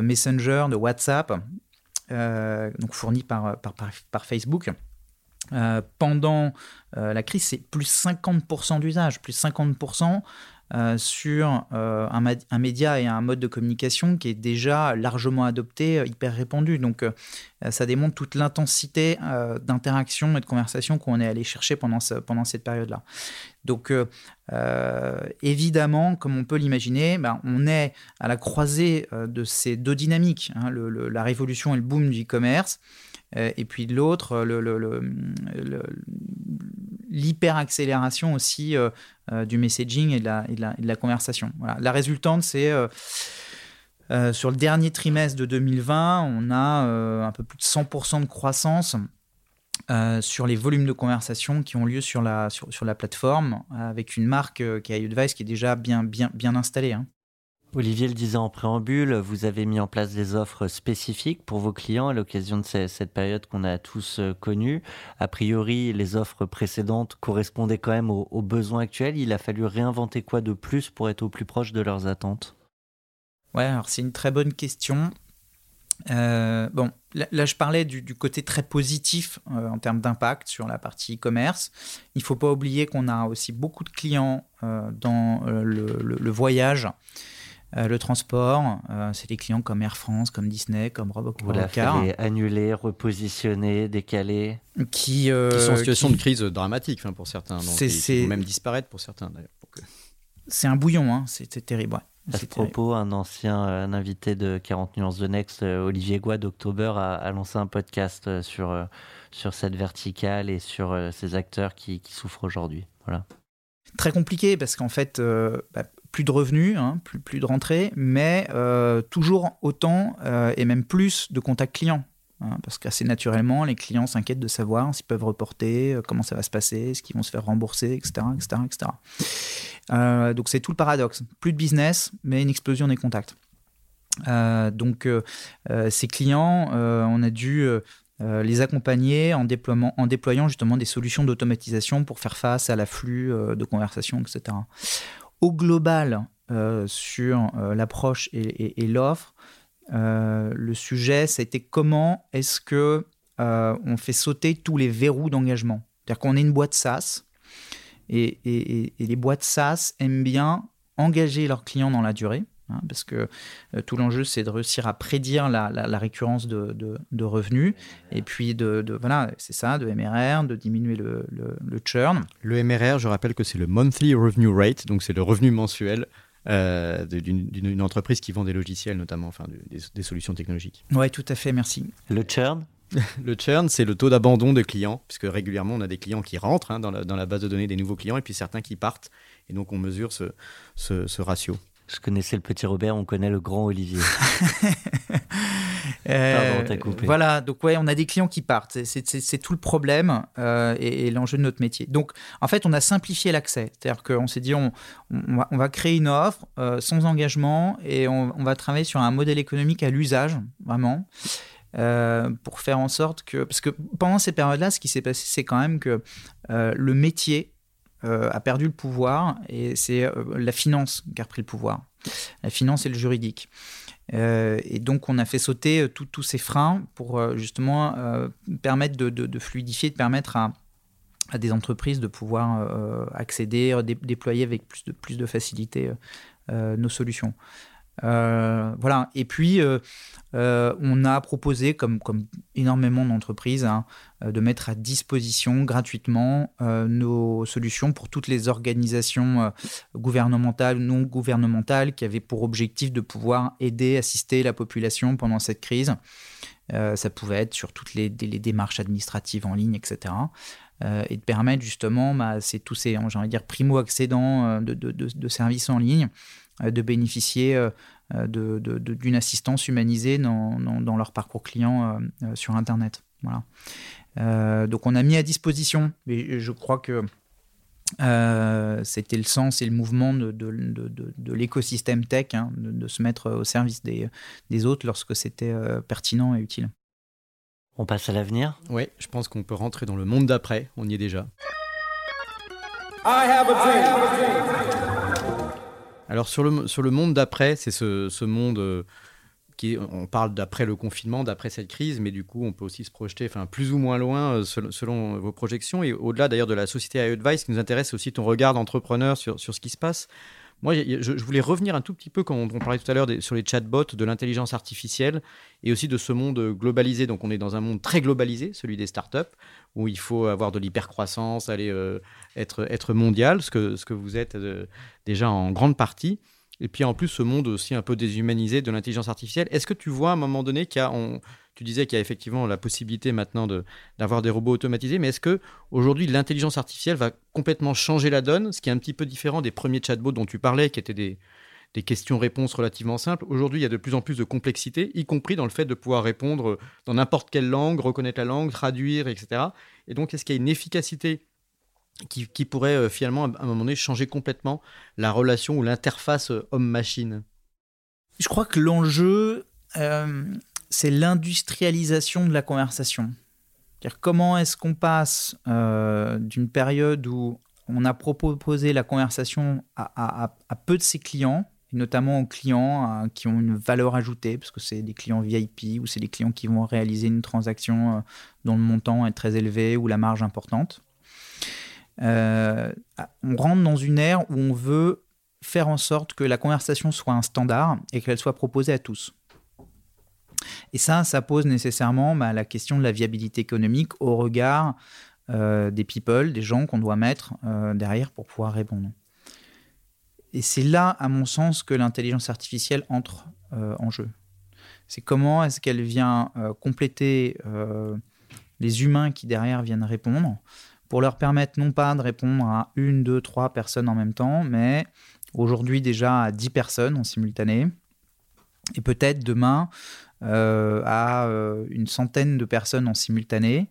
E: Messenger, de WhatsApp. Euh, donc fourni par, par, Facebook. Euh, pendant euh, la crise, c'est plus 50% d'usage, plus 50% sur un, un, média et un mode de communication qui est déjà largement adopté, hyper répandu. Donc ça démontre toute l'intensité d'interaction et de conversation qu'on est allé chercher pendant, pendant cette période-là. Donc évidemment, comme on peut l'imaginer, ben, on est à la croisée de ces deux dynamiques, hein, la révolution et le boom du e-commerce, et puis de l'autre, l'hyper-accélération aussi du messaging et de la, conversation. La résultante, c'est... sur le dernier trimestre de 2020, on a un peu plus de 100% de croissance euh, sur les volumes de conversation qui ont lieu sur la, plateforme, avec une marque euh, qui est iAdvice qui est déjà bien installée. Hein.
C: Olivier le disait en préambule, vous avez mis en place des offres spécifiques pour vos clients à l'occasion de cette période qu'on a tous euh, connue. A priori, les offres précédentes correspondaient quand même aux, besoins actuels. Il a fallu réinventer quoi de plus pour être au plus proche de leurs attentes?
E: Ouais, alors c'est une très bonne question. Euh, bon, là, je parlais du, côté très positif euh, en termes d'impact sur la partie e-commerce. Il ne faut pas oublier qu'on a aussi beaucoup de clients dans le, voyage, le transport. c'est des clients comme Air France, comme Disney, comme Roboccar.
C: Vous annuler, repositionner, décaler.
D: Qui, sont en situation de crise dramatique pour certains. C'est même disparaître pour certains d'ailleurs.
E: C'est un bouillon, hein, c'est terrible.
C: À ce propos, un ancien un invité de 40 nuances de Next, euh, Olivier Goua d'October, a, lancé un podcast euh, sur, euh, sur cette verticale et sur ces acteurs qui, qui souffrent aujourd'hui. Voilà.
E: Très compliqué parce qu'en fait, bah, plus de revenus, hein, plus, de rentrées, mais toujours autant et même plus de contacts clients. Hein, parce qu'assez naturellement, les clients s'inquiètent de savoir s'ils peuvent reporter, comment ça va se passer, est-ce qu'ils vont se faire rembourser, etc. etc., etc. Euh, donc c'est tout le paradoxe. Plus de business, mais une explosion des contacts. Euh, donc euh, ces clients, on a dû les accompagner en déployant justement des solutions d'automatisation pour faire face à l'afflux de conversations, etc. Au global, sur l'approche et, et l'offre, le sujet, c'était comment est-ce que on fait sauter tous les verrous d'engagement? C'est-à-dire qu'on est une boîte SaaS, et, les boîtes SaaS aiment bien engager leurs clients dans la durée, hein, parce que euh, tout l'enjeu, c'est de réussir à prédire la, récurrence de, revenus, et puis de, voilà, c'est ça, de MRR, de diminuer le, churn.
D: Le MRR, je rappelle que c'est le Monthly Revenue Rate, donc c'est le revenu mensuel euh, d'une entreprise qui vend des logiciels, notamment, enfin des, des solutions technologiques.
E: Oui, tout à fait, merci.
C: Le churn?
D: Le churn, c'est le taux d'abandon de clients, puisque régulièrement, on a des clients qui rentrent hein, dans, la, base de données des nouveaux clients et puis certains qui partent. Et donc, on mesure ce, ratio.
C: Je connaissais le petit Robert, on connaît le grand Olivier.
E: Euh, Pardon, t'as coupé. Voilà, donc ouais, on a des clients qui partent. C'est tout le problème euh, et, l'enjeu de notre métier. Donc, en fait, on a simplifié l'accès. C'est-à-dire qu'on s'est dit, on, va, créer une offre euh, sans engagement et on, on, va travailler sur un modèle économique à l'usage, vraiment. Euh, pour faire en sorte que... Parce que pendant ces périodes-là, ce qui s'est passé, c'est quand même que euh, le métier euh, a perdu le pouvoir et c'est la finance qui a repris le pouvoir. La finance et le juridique. et donc, on a fait sauter tous ces freins pour justement permettre de, fluidifier, de permettre à, des entreprises de pouvoir accéder, déployer avec plus de, plus de facilité nos solutions. Euh, voilà. Et puis, euh, euh, on a proposé, comme, comme énormément d'entreprises, hein, de mettre à disposition gratuitement nos solutions pour toutes les organisations gouvernementales ou non gouvernementales qui avaient pour objectif de pouvoir aider, assister la population pendant cette crise. ça pouvait être sur toutes les, démarches administratives en ligne, etc. et de permettre justement, bah, tous ces, j'ai envie de dire, primo-accédants de, services en ligne de bénéficier euh, euh, d'une assistance humanisée dans, leur parcours client sur Internet. Voilà. donc on a mis à disposition, et je crois que c'était le sens et le mouvement de, l'écosystème tech, hein, de, se mettre au service des, des autres lorsque c'était pertinent et utile.
C: On passe à l'avenir?
D: Oui, je pense qu'on peut rentrer dans le monde d'après, on y est déjà. Alors sur le, sur le monde d'après, c'est ce, monde euh, qui, on parle d'après le confinement, d'après cette crise, mais du coup on peut aussi se projeter plus ou moins loin euh, selon, vos projections. Et au-delà d'ailleurs de la société iAdvice, ce qui nous intéresse aussi ton regard d'entrepreneur sur ce qui se passe. Moi, je, voulais revenir un tout petit peu quand on, parlait tout à l'heure sur les chatbots, de l'intelligence artificielle et aussi de ce monde globalisé. Donc, on est dans un monde très globalisé, celui des startups, où il faut avoir de l'hypercroissance, aller euh, être, être mondial, ce que, ce que vous êtes euh, déjà en grande partie. Et puis en plus, ce monde aussi un peu déshumanisé de l'intelligence artificielle. Est-ce que tu vois à un moment donné qu'il y a, tu disais qu'il y a effectivement la possibilité maintenant d'avoir des robots automatisés, mais est-ce que aujourd'hui l'intelligence artificielle va complètement changer la donne, ce qui est un petit peu différent des premiers chatbots dont tu parlais, qui étaient des, des questions-réponses relativement simples. Aujourd'hui, il y a de plus en plus de complexité, y compris dans le fait de pouvoir répondre dans n'importe quelle langue, reconnaître la langue, traduire, etc. Et donc, est-ce qu'il y a une efficacité qui, pourrait euh, finalement, à un moment donné, changer complètement la relation ou l'interface euh, homme-machine
E: Je crois que l'enjeu, euh, c'est l'industrialisation de la conversation. comment est-ce qu'on passe d'une période où on a proposé la conversation à, peu de ses clients, notamment aux clients qui ont une valeur ajoutée, parce que c'est des clients VIP ou c'est des clients qui vont réaliser une transaction dont le montant est très élevé ou la marge importante. Euh, on rentre dans une ère où on veut faire en sorte que la conversation soit un standard et qu'elle soit proposée à tous. Et ça, ça pose nécessairement bah, la question de la viabilité économique au regard euh, des people, des gens qu'on doit mettre euh, derrière pour pouvoir répondre. Et c'est là, à mon sens, que l'intelligence artificielle entre en jeu. C'est comment est-ce qu'elle vient compléter les humains qui derrière viennent répondre pour leur permettre non pas de répondre à une, deux, trois personnes en même temps, mais aujourd'hui déjà à dix personnes en simultané, et peut-être demain euh, à euh, une centaine de personnes en simultané,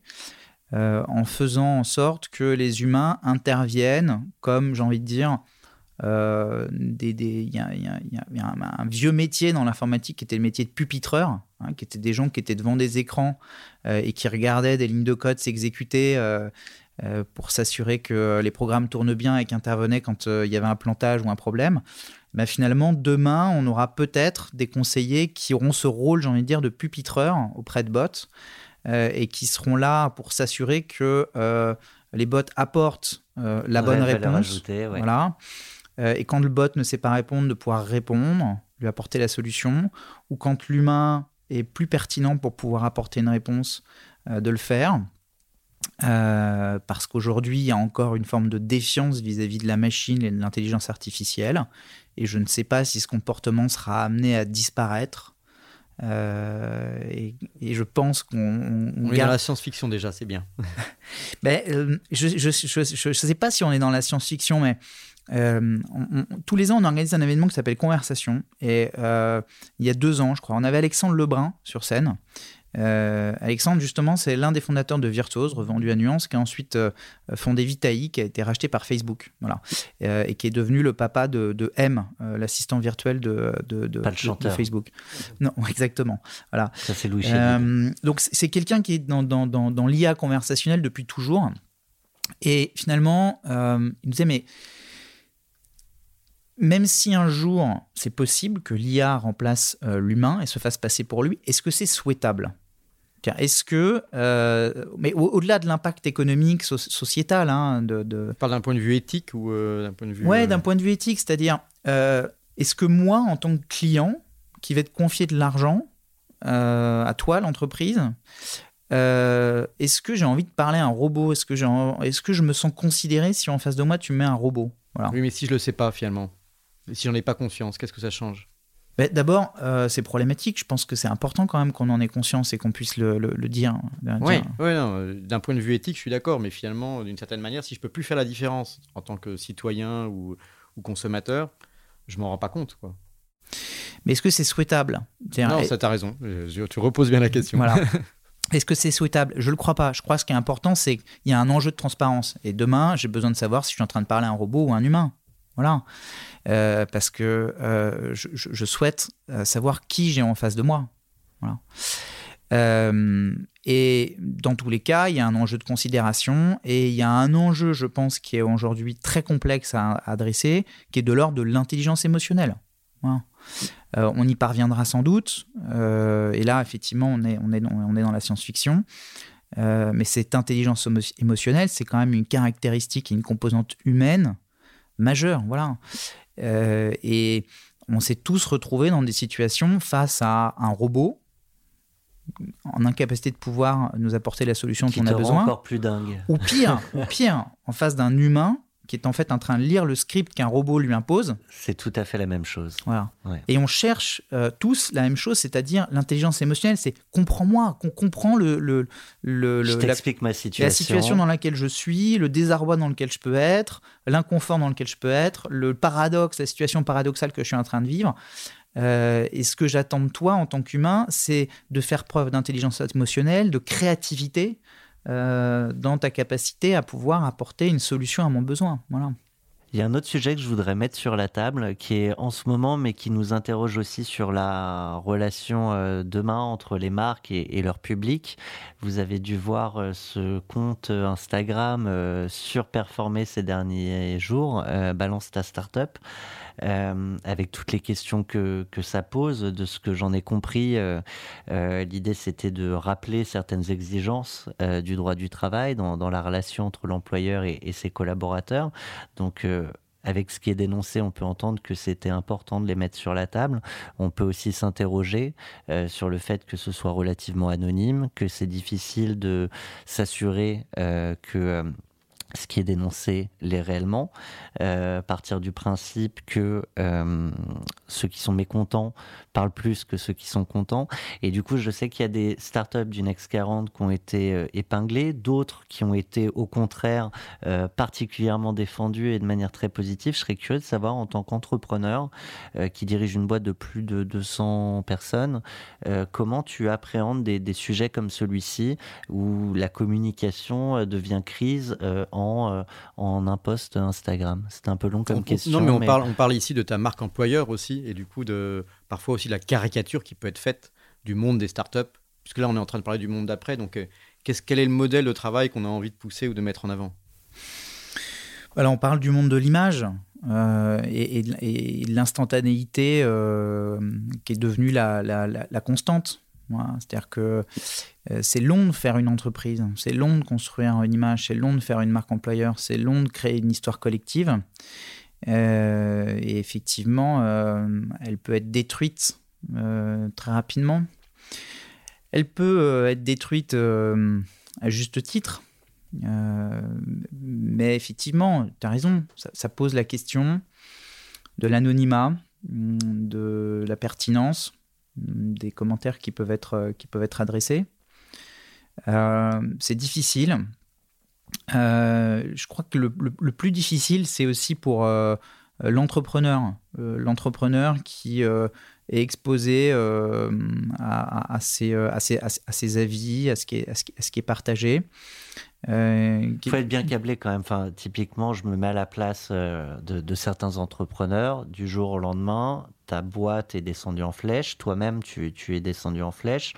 E: euh, en faisant en sorte que les humains interviennent comme, j'ai envie de dire, il y a, un, vieux métier dans l'informatique qui était le métier de pupitreur, hein, qui étaient des gens qui étaient devant des écrans et qui regardaient des lignes de code s'exécuter pour s'assurer que les programmes tournent bien et qu'intervenaient quand euh, il y avait un plantage ou un problème. Mais finalement, demain, on aura peut-être des conseillers qui auront ce rôle, j'ai envie de dire, de pupitreur auprès de bots euh, et qui seront là pour s'assurer que les bots apportent la bonne réponse. Voilà. et quand le bot ne sait pas répondre, de pouvoir répondre, lui apporter la solution, ou quand l'humain est plus pertinent pour pouvoir apporter une réponse, de le faire. Euh, parce qu'aujourd'hui, il y a encore une forme de défiance vis-à-vis de la machine et de l'intelligence artificielle. Et je ne sais pas si ce comportement sera amené à disparaître. Euh, et, je pense qu'on...
D: On, est dans la science-fiction déjà, c'est bien.
E: ben, euh, je ne sais pas si on est dans la science-fiction, mais tous les ans, on organise un événement qui s'appelle Conversation. Et il y a deux ans, je crois, on avait Alexandre Lebrun sur scène. Euh, Alexandre, justement, c'est l'un des fondateurs de Virtuose, revendu à Nuance, qui a ensuite euh, fondé Vitaï, qui a été racheté par Facebook, voilà, euh, et qui est devenu le papa de, M, l'assistant virtuel de, de, Facebook. Non, exactement. Voilà.
C: Ça, c'est Louis
E: Donc, c'est quelqu'un qui est dans, dans, dans, dans l'IA conversationnelle depuis toujours. Et finalement, il nous disait, mais même si un jour c'est possible que l'IA remplace euh, l'humain et se fasse passer pour lui, est-ce que c'est souhaitable? Est-ce que, euh, mais au-delà de l'impact économique, sociétal, hein, de, de...
D: parle d'un point de vue éthique ou euh, d'un point de vue.
E: Ouais, d'un point de vue éthique, c'est-à-dire, est-ce que moi, en tant que client, qui vais te confier de l'argent à toi, l'entreprise, est-ce que j'ai envie de parler à un robot? Est-ce que, est que je me sens considéré si en face de moi tu mets un robot?
D: Oui, mais si je le sais pas finalement, si j'en ai pas confiance, qu'est-ce que ça change?
E: Ben, D'abord, euh, c'est problématique. Je pense que c'est important quand même qu'on en ait conscience et qu'on puisse le, dire.
D: Oui, euh, d'un point de vue éthique, je suis d'accord, mais finalement, d'une certaine manière, si je peux plus faire la différence en tant que citoyen ou, consommateur, je m'en rends pas compte. Quoi.
E: Mais est-ce que c'est souhaitable?
D: Non, ça, tu as raison. tu reposes bien la question.
E: Voilà. Est-ce que c'est souhaitable? Je ne le crois pas. Je crois que ce qui est important, c'est qu'il y a un enjeu de transparence. Et demain, j'ai besoin de savoir si je suis en train de parler à un robot ou à un humain. Voilà. Euh, parce que euh, je, souhaite euh, savoir qui j'ai en face de moi. Voilà. et dans tous les cas, il y a un enjeu de considération et il y a un enjeu, je pense, qui est aujourd'hui très complexe à, adresser, qui est de l'ordre de l'intelligence émotionnelle. On y parviendra sans doute. et là, effectivement, on est, dans, on est dans la science-fiction. mais cette intelligence émotionnelle, c'est quand même une caractéristique et une composante humaine majeure. Voilà. Euh, et on s'est tous retrouvés dans des situations face à un robot en incapacité de pouvoir nous apporter la solution qu'on a besoin.
C: encore plus dingue.
E: Ou pire, ou pire, en face d'un humain qui est en fait en train de lire le script qu'un robot lui impose.
C: C'est tout à fait la même chose.
E: Voilà. Et on cherche euh, tous la même chose, c'est-à-dire l'intelligence émotionnelle, c'est comprends-moi, qu'on comprend le, le, le,
C: je
E: la,
C: ma situation.
E: la situation dans laquelle je suis, le désarroi dans lequel je peux être, l'inconfort dans lequel je peux être, le paradoxe, la situation paradoxale que je suis en train de vivre. Euh, et ce que j'attends de toi en tant qu'humain, c'est de faire preuve d'intelligence émotionnelle, de créativité, euh, dans ta capacité à pouvoir apporter une solution à mon besoin. Voilà.
C: Il y a un autre sujet que je voudrais mettre sur la table, qui est en ce moment, mais qui nous interroge aussi sur la relation euh, demain entre les marques et, leur public. Vous avez dû voir euh, ce compte Instagram surperformer ces derniers jours, Balance ta startup. Euh, avec toutes les questions que, que, ça pose. De ce que j'en ai compris, euh, euh, l'idée c'était de rappeler certaines exigences du droit du travail dans, la relation entre l'employeur et, ses collaborateurs. Donc avec ce qui est dénoncé, on peut entendre que c'était important de les mettre sur la table. On peut aussi s'interroger sur le fait que ce soit relativement anonyme, que c'est difficile de s'assurer que ce qui est dénoncé l'est réellement, euh, partir du principe que euh, ceux qui sont mécontents parlent plus que ceux qui sont contents. Et du coup, je sais qu'il y a des startups du Next 40 qui ont été euh, épinglées, d'autres qui ont été au contraire euh, particulièrement défendues et de manière très positive. Je serais curieux de savoir, en tant qu'entrepreneur euh, qui dirige une boîte de plus de 200 personnes, comment tu appréhendes des, des sujets comme celui-ci où la communication devient crise en, en un post Instagram? C'est un peu long comme question.
D: Non, mais on, Parle, on parle ici de ta marque employeur aussi et du coup parfois aussi la caricature qui peut être faite du monde des startups, puisque là on est en train de parler du monde d'après, donc euh, quel est le modèle de travail qu'on a envie de pousser ou de mettre en avant?
E: Voilà, on parle du monde de l'image euh, et, de l'instantanéité euh, qui est devenue la, constante. C'est-à-dire que c'est long de faire une entreprise, c'est long de construire une image, c'est long de faire une marque employeur, c'est long de créer une histoire collective. Euh, et effectivement, euh, elle peut être détruite euh, très rapidement. Elle peut être détruite à juste titre. mais effectivement, tu as raison, ça, pose la question de l'anonymat, de la pertinence des commentaires qui peuvent être, qui peuvent être adressés. c'est difficile. Euh, je crois que le, plus difficile, c'est aussi pour euh, l'entrepreneur. Euh, l'entrepreneur qui est exposé à, ses, avis, à ce qui est, partagé.
C: Il faut être bien câblé quand même. Typiquement, je me mets à la place de, certains entrepreneurs. Du jour au lendemain, ta boîte est descendue en flèche. Toi-même, tu, es descendu en flèche.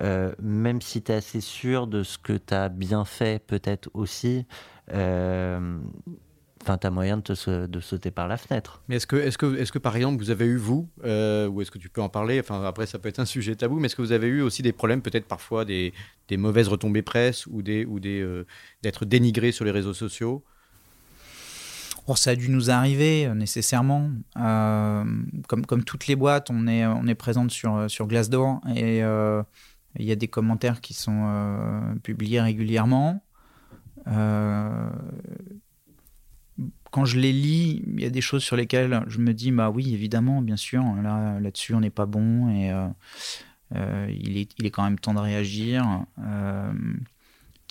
C: Euh, même si tu es assez sûr de ce que tu as bien fait, peut-être aussi, euh, Enfin, tu as moyen de, te, de sauter par la fenêtre.
D: Mais est-ce que, est que, est que, par exemple, vous avez eu, vous, euh, ou est-ce que tu peux en parler? Enfin, après, ça peut être un sujet tabou, mais est-ce que vous avez eu aussi des problèmes, peut-être parfois des, des, mauvaises retombées presse ou des, ou des, euh, d'être dénigré sur les réseaux sociaux?
E: Oh, ça a dû nous arriver euh, nécessairement. comme, comme toutes les boîtes, on est, on est présente sur, sur Glassdoor et il y a des commentaires qui sont publiés régulièrement. Euh, quand je les lis, il y a des choses sur lesquelles je me dis, bah oui, évidemment, bien sûr, là, là-dessus, on n'est pas bon et euh, euh, il, est, il est quand même temps de réagir. Euh,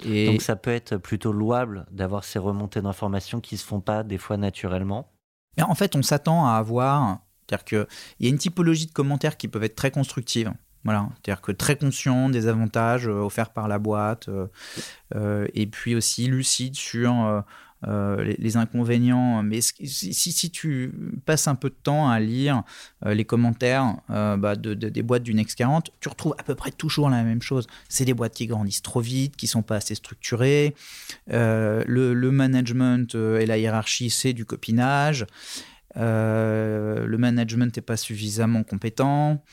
C: et... Donc ça peut être plutôt louable d'avoir ces remontées d'informations qui se font pas des fois naturellement.
E: Mais en fait, on s'attend à avoir, c'est-à-dire qu'il y a une typologie de commentaires qui peuvent être très constructives. Voilà, c'est-à-dire que très conscient des avantages offerts par la boîte, et puis aussi lucide sur euh, les, inconvénients. Mais si, si, tu passes un peu de temps à lire euh, les commentaires euh, bah, de, des boîtes du Next 40, tu retrouves à peu près toujours la même chose. C'est des boîtes qui grandissent trop vite, qui sont pas assez structurées. Le, le, management et la hiérarchie, c'est du copinage. le management n'est pas suffisamment compétent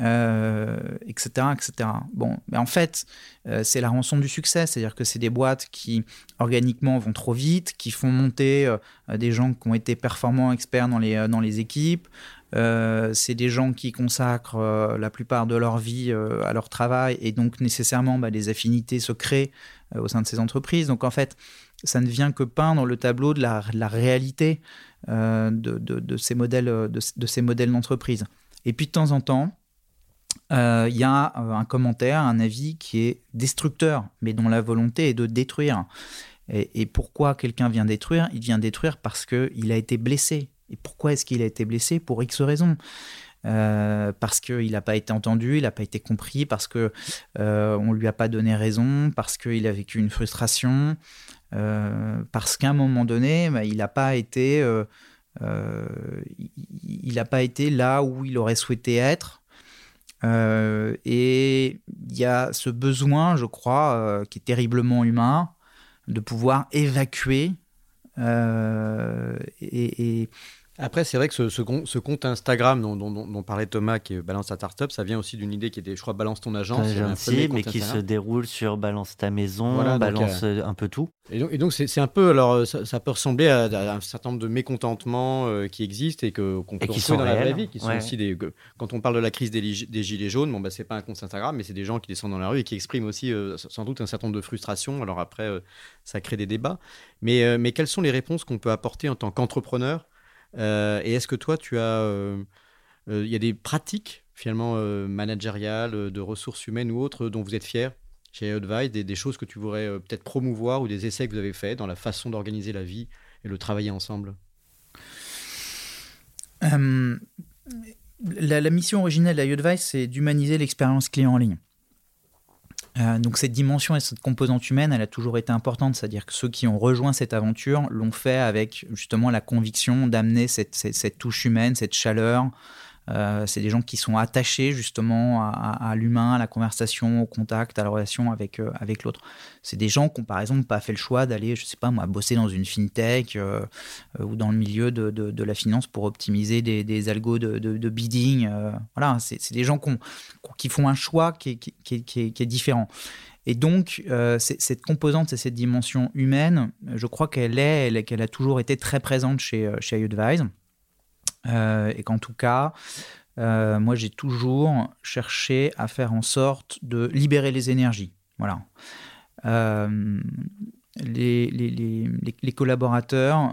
E: euh, etc. Bon, mais en fait, euh, c'est la rançon du succès, c'est-à-dire que c'est des boîtes qui organiquement vont trop vite, qui font monter euh, des gens qui ont été performants, experts dans les, dans les équipes. c'est des gens qui consacrent la plupart de leur vie à leur travail et donc nécessairement bah, des affinités se créent au sein de ces entreprises. Donc en fait, ça ne vient que peindre le tableau de la, la réalité de, de, de, ces modèles de, de ces modèles d'entreprise. Et puis de temps en temps, il euh, y a euh, un commentaire, un avis qui est destructeur, mais dont la volonté est de détruire. Et, pourquoi quelqu'un vient détruire? Il vient détruire parce qu'il a été blessé. Et pourquoi est-ce qu'il a été blessé? Pour X raisons. Euh, parce qu'il n'a pas été entendu, il n'a pas été compris, parce que euh, on lui a pas donné raison, parce qu'il a vécu une frustration, parce qu'à un moment donné, bah, il n'a pas il n'a pas été là où il aurait souhaité être. Euh, et il y a ce besoin, je crois, euh, qui est terriblement humain, de pouvoir évacuer euh, et,
D: après, c'est vrai que ce, ce, compte Instagram dont, dont, parlait Thomas, qui est Balance ta startup, ça vient aussi d'une idée qui était, je crois, Balance ton agence.
C: mais qui se déroule sur Balance ta maison, Balance euh, un peu tout.
D: Et donc, c'est un peu, alors, ça, peut ressembler à, un certain nombre de mécontentements euh, qui existent et qu'on peut
C: qui sont
D: dans
C: la vraie
D: vie, qui sont aussi des. Quand on parle de la crise des, des gilets jaunes, bon, bah, c'est pas un compte Instagram, mais c'est des gens qui descendent dans la rue et qui expriment aussi euh, sans doute un certain nombre de frustrations. Alors après, ça crée des débats. Mais, mais quelles sont les réponses qu'on peut apporter en tant qu'entrepreneur euh, et est-ce que toi, tu as. Euh, euh, il y a des pratiques, finalement, managériales, de ressources humaines ou autres, dont vous êtes fier chez Advice, des, choses que tu voudrais peut-être promouvoir ou des essais que vous avez faits dans la façon d'organiser la vie et le travailler ensemble?
E: La, mission originelle d'Advice, c'est d'humaniser l'expérience client en ligne. Euh, donc cette dimension et cette composante humaine, elle a toujours été importante, c'est-à-dire que ceux qui ont rejoint cette aventure l'ont fait avec justement la conviction d'amener cette, touche humaine, cette chaleur, euh, c'est des gens qui sont attachés justement à, l'humain, à la conversation, au contact, à la relation avec, euh, avec l'autre. C'est des gens qui ont par exemple pas fait le choix d'aller, je sais pas moi, bosser dans une fintech euh, ou dans le milieu de, de, la finance pour optimiser des, des algos de, de bidding. voilà, c'est des gens qui font un choix qui est, qui, qui, qui est différent. Et donc, cette composante et cette dimension humaine, je crois qu'elle est, qu'elle a toujours été très présente chez, chez iAdvise. Euh, et qu'en tout cas, euh, moi, j'ai toujours cherché à faire en sorte de libérer les énergies. Voilà. Euh, les, collaborateurs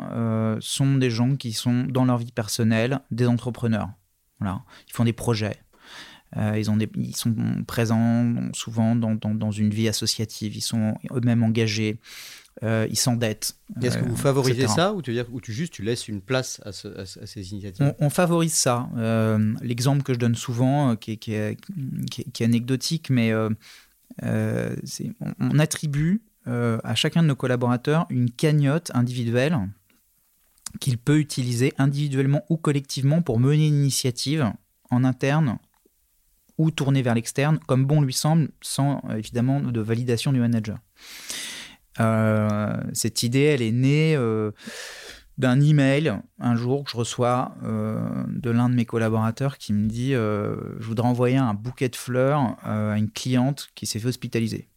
E: sont des gens qui sont dans leur vie personnelle des entrepreneurs. Voilà. Ils font des projets. ils, sont présents souvent dans, une vie associative. Ils sont eux-mêmes engagés. Euh, ils s'endettent.
D: Est-ce que vous euh, favorisez ça ou tu, dire, ou tu juste tu laisses une place à, ces initiatives?
E: On, favorise ça. Euh, l'exemple que je donne souvent, qui est, qui est, qui est, anecdotique, mais on, attribue à chacun de nos collaborateurs une cagnotte individuelle qu'il peut utiliser individuellement ou collectivement pour mener une initiative en interne ou tourner vers l'externe, comme bon lui semble, sans évidemment de validation du manager. Euh, cette idée, elle est née euh, d'un email un jour que je reçois euh, de l'un de mes collaborateurs qui me dit euh, je voudrais envoyer un bouquet de fleurs euh, à une cliente qui s'est fait hospitaliser.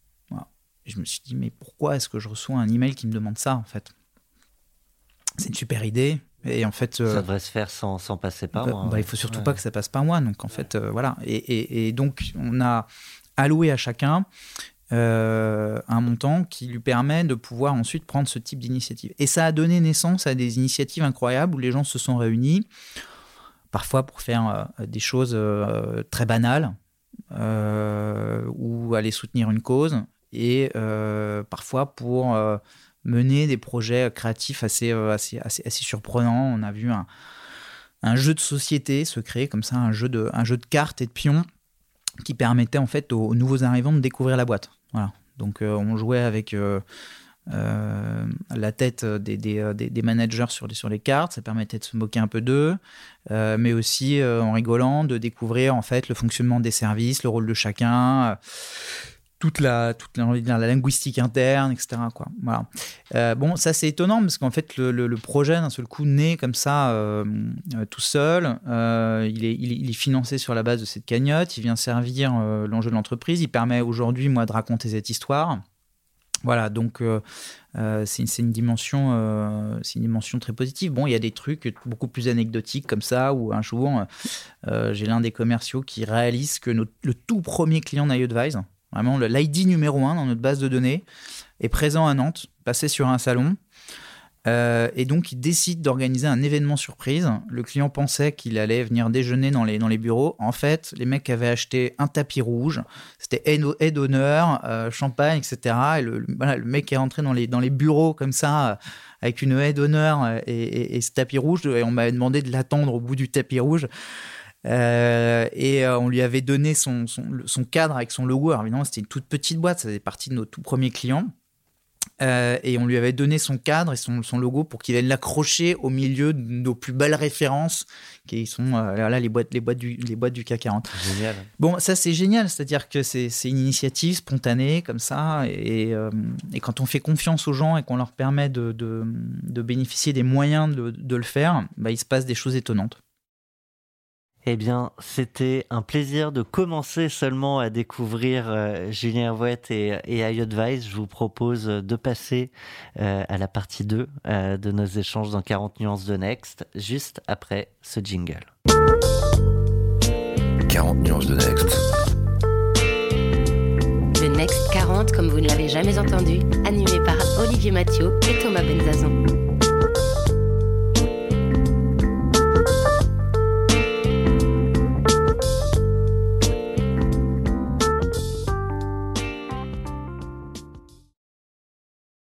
E: Et je me suis dit mais pourquoi est-ce que je reçois un email qui me demande ça en fait? C'est une super idée. Et en fait,
C: ça devrait se faire sans, sans passer par
E: bah,
C: moi.
E: Bah, il faut surtout pas que ça passe par moi. Donc en fait, voilà. Et, et, et, donc on a alloué à chacun euh, un montant qui lui permet de pouvoir ensuite prendre ce type d'initiative. Et ça a donné naissance à des initiatives incroyables où les gens se sont réunis, parfois pour faire euh, des choses euh, très banales, ou aller soutenir une cause, et parfois pour mener des projets créatifs assez, assez, assez, assez, surprenants. On a vu un, un jeu de société se créer comme ça, un jeu de, un jeu de cartes et de pions qui permettait en fait aux nouveaux arrivants de découvrir la boîte. Voilà. Donc euh, on jouait avec euh, euh, la tête des, managers sur les, sur les cartes, ça permettait de se moquer un peu d'eux, mais aussi en rigolant de découvrir en fait le fonctionnement des services, le rôle de chacun toute la toute la, linguistique interne, etc. Quoi. Euh, bon, ça c'est étonnant parce qu'en fait le, le, projet d'un seul coup naît comme ça euh, euh, tout seul. il, est, il, est financé sur la base de cette cagnotte. Il vient servir l'enjeu de l'entreprise. Il permet aujourd'hui moi de raconter cette histoire. Voilà, donc euh, c'est une, dimension, c'est une dimension très positive. Bon, il y a des trucs beaucoup plus anecdotiques comme ça, où un jour, j'ai l'un des commerciaux qui réalise que notre, le tout premier client d'iAdvise, vraiment l'ID numéro un dans notre base de données, est présent à Nantes, passé sur un salon. Euh, et donc, il décide d'organiser un événement surprise. Le client pensait qu'il allait venir déjeuner dans les, dans les bureaux. En fait, les mecs avaient acheté un tapis rouge. C'était aide d'honneur, euh, champagne, etc. Et le, mec est rentré dans les, dans les bureaux comme ça, euh, avec une haie d'honneur et, ce tapis rouge. Et on m'avait demandé de l'attendre au bout du tapis rouge. Euh, et euh, on lui avait donné son, son, son, cadre avec son logo. Alors évidemment, c'était une toute petite boîte, ça faisait partie de nos tout premiers clients. Euh, et on lui avait donné son cadre et son, son logo pour qu'il vienne l'accrocher au milieu de nos plus belles références, qui sont là, les, boîtes, les, boîtes du, les boîtes du CAC 40.
C: Génial.
E: Bon, ça c'est génial, c'est-à-dire que c'est une initiative spontanée comme ça, et, et, quand on fait confiance aux gens et qu'on leur permet de, de, de, bénéficier des moyens de, de le faire, bah, il se passe des choses étonnantes.
C: Eh bien, c'était un plaisir de commencer seulement à découvrir euh, Julien Hervouette et, et iAdvice. Je vous propose de passer euh, à la partie 2 euh, de nos échanges dans 40 nuances de Next, juste après ce jingle.
A: 40 nuances de Next.
B: Le Next 40, comme vous ne l'avez jamais entendu, animé par Olivier Mathieu et Thomas Benzazon.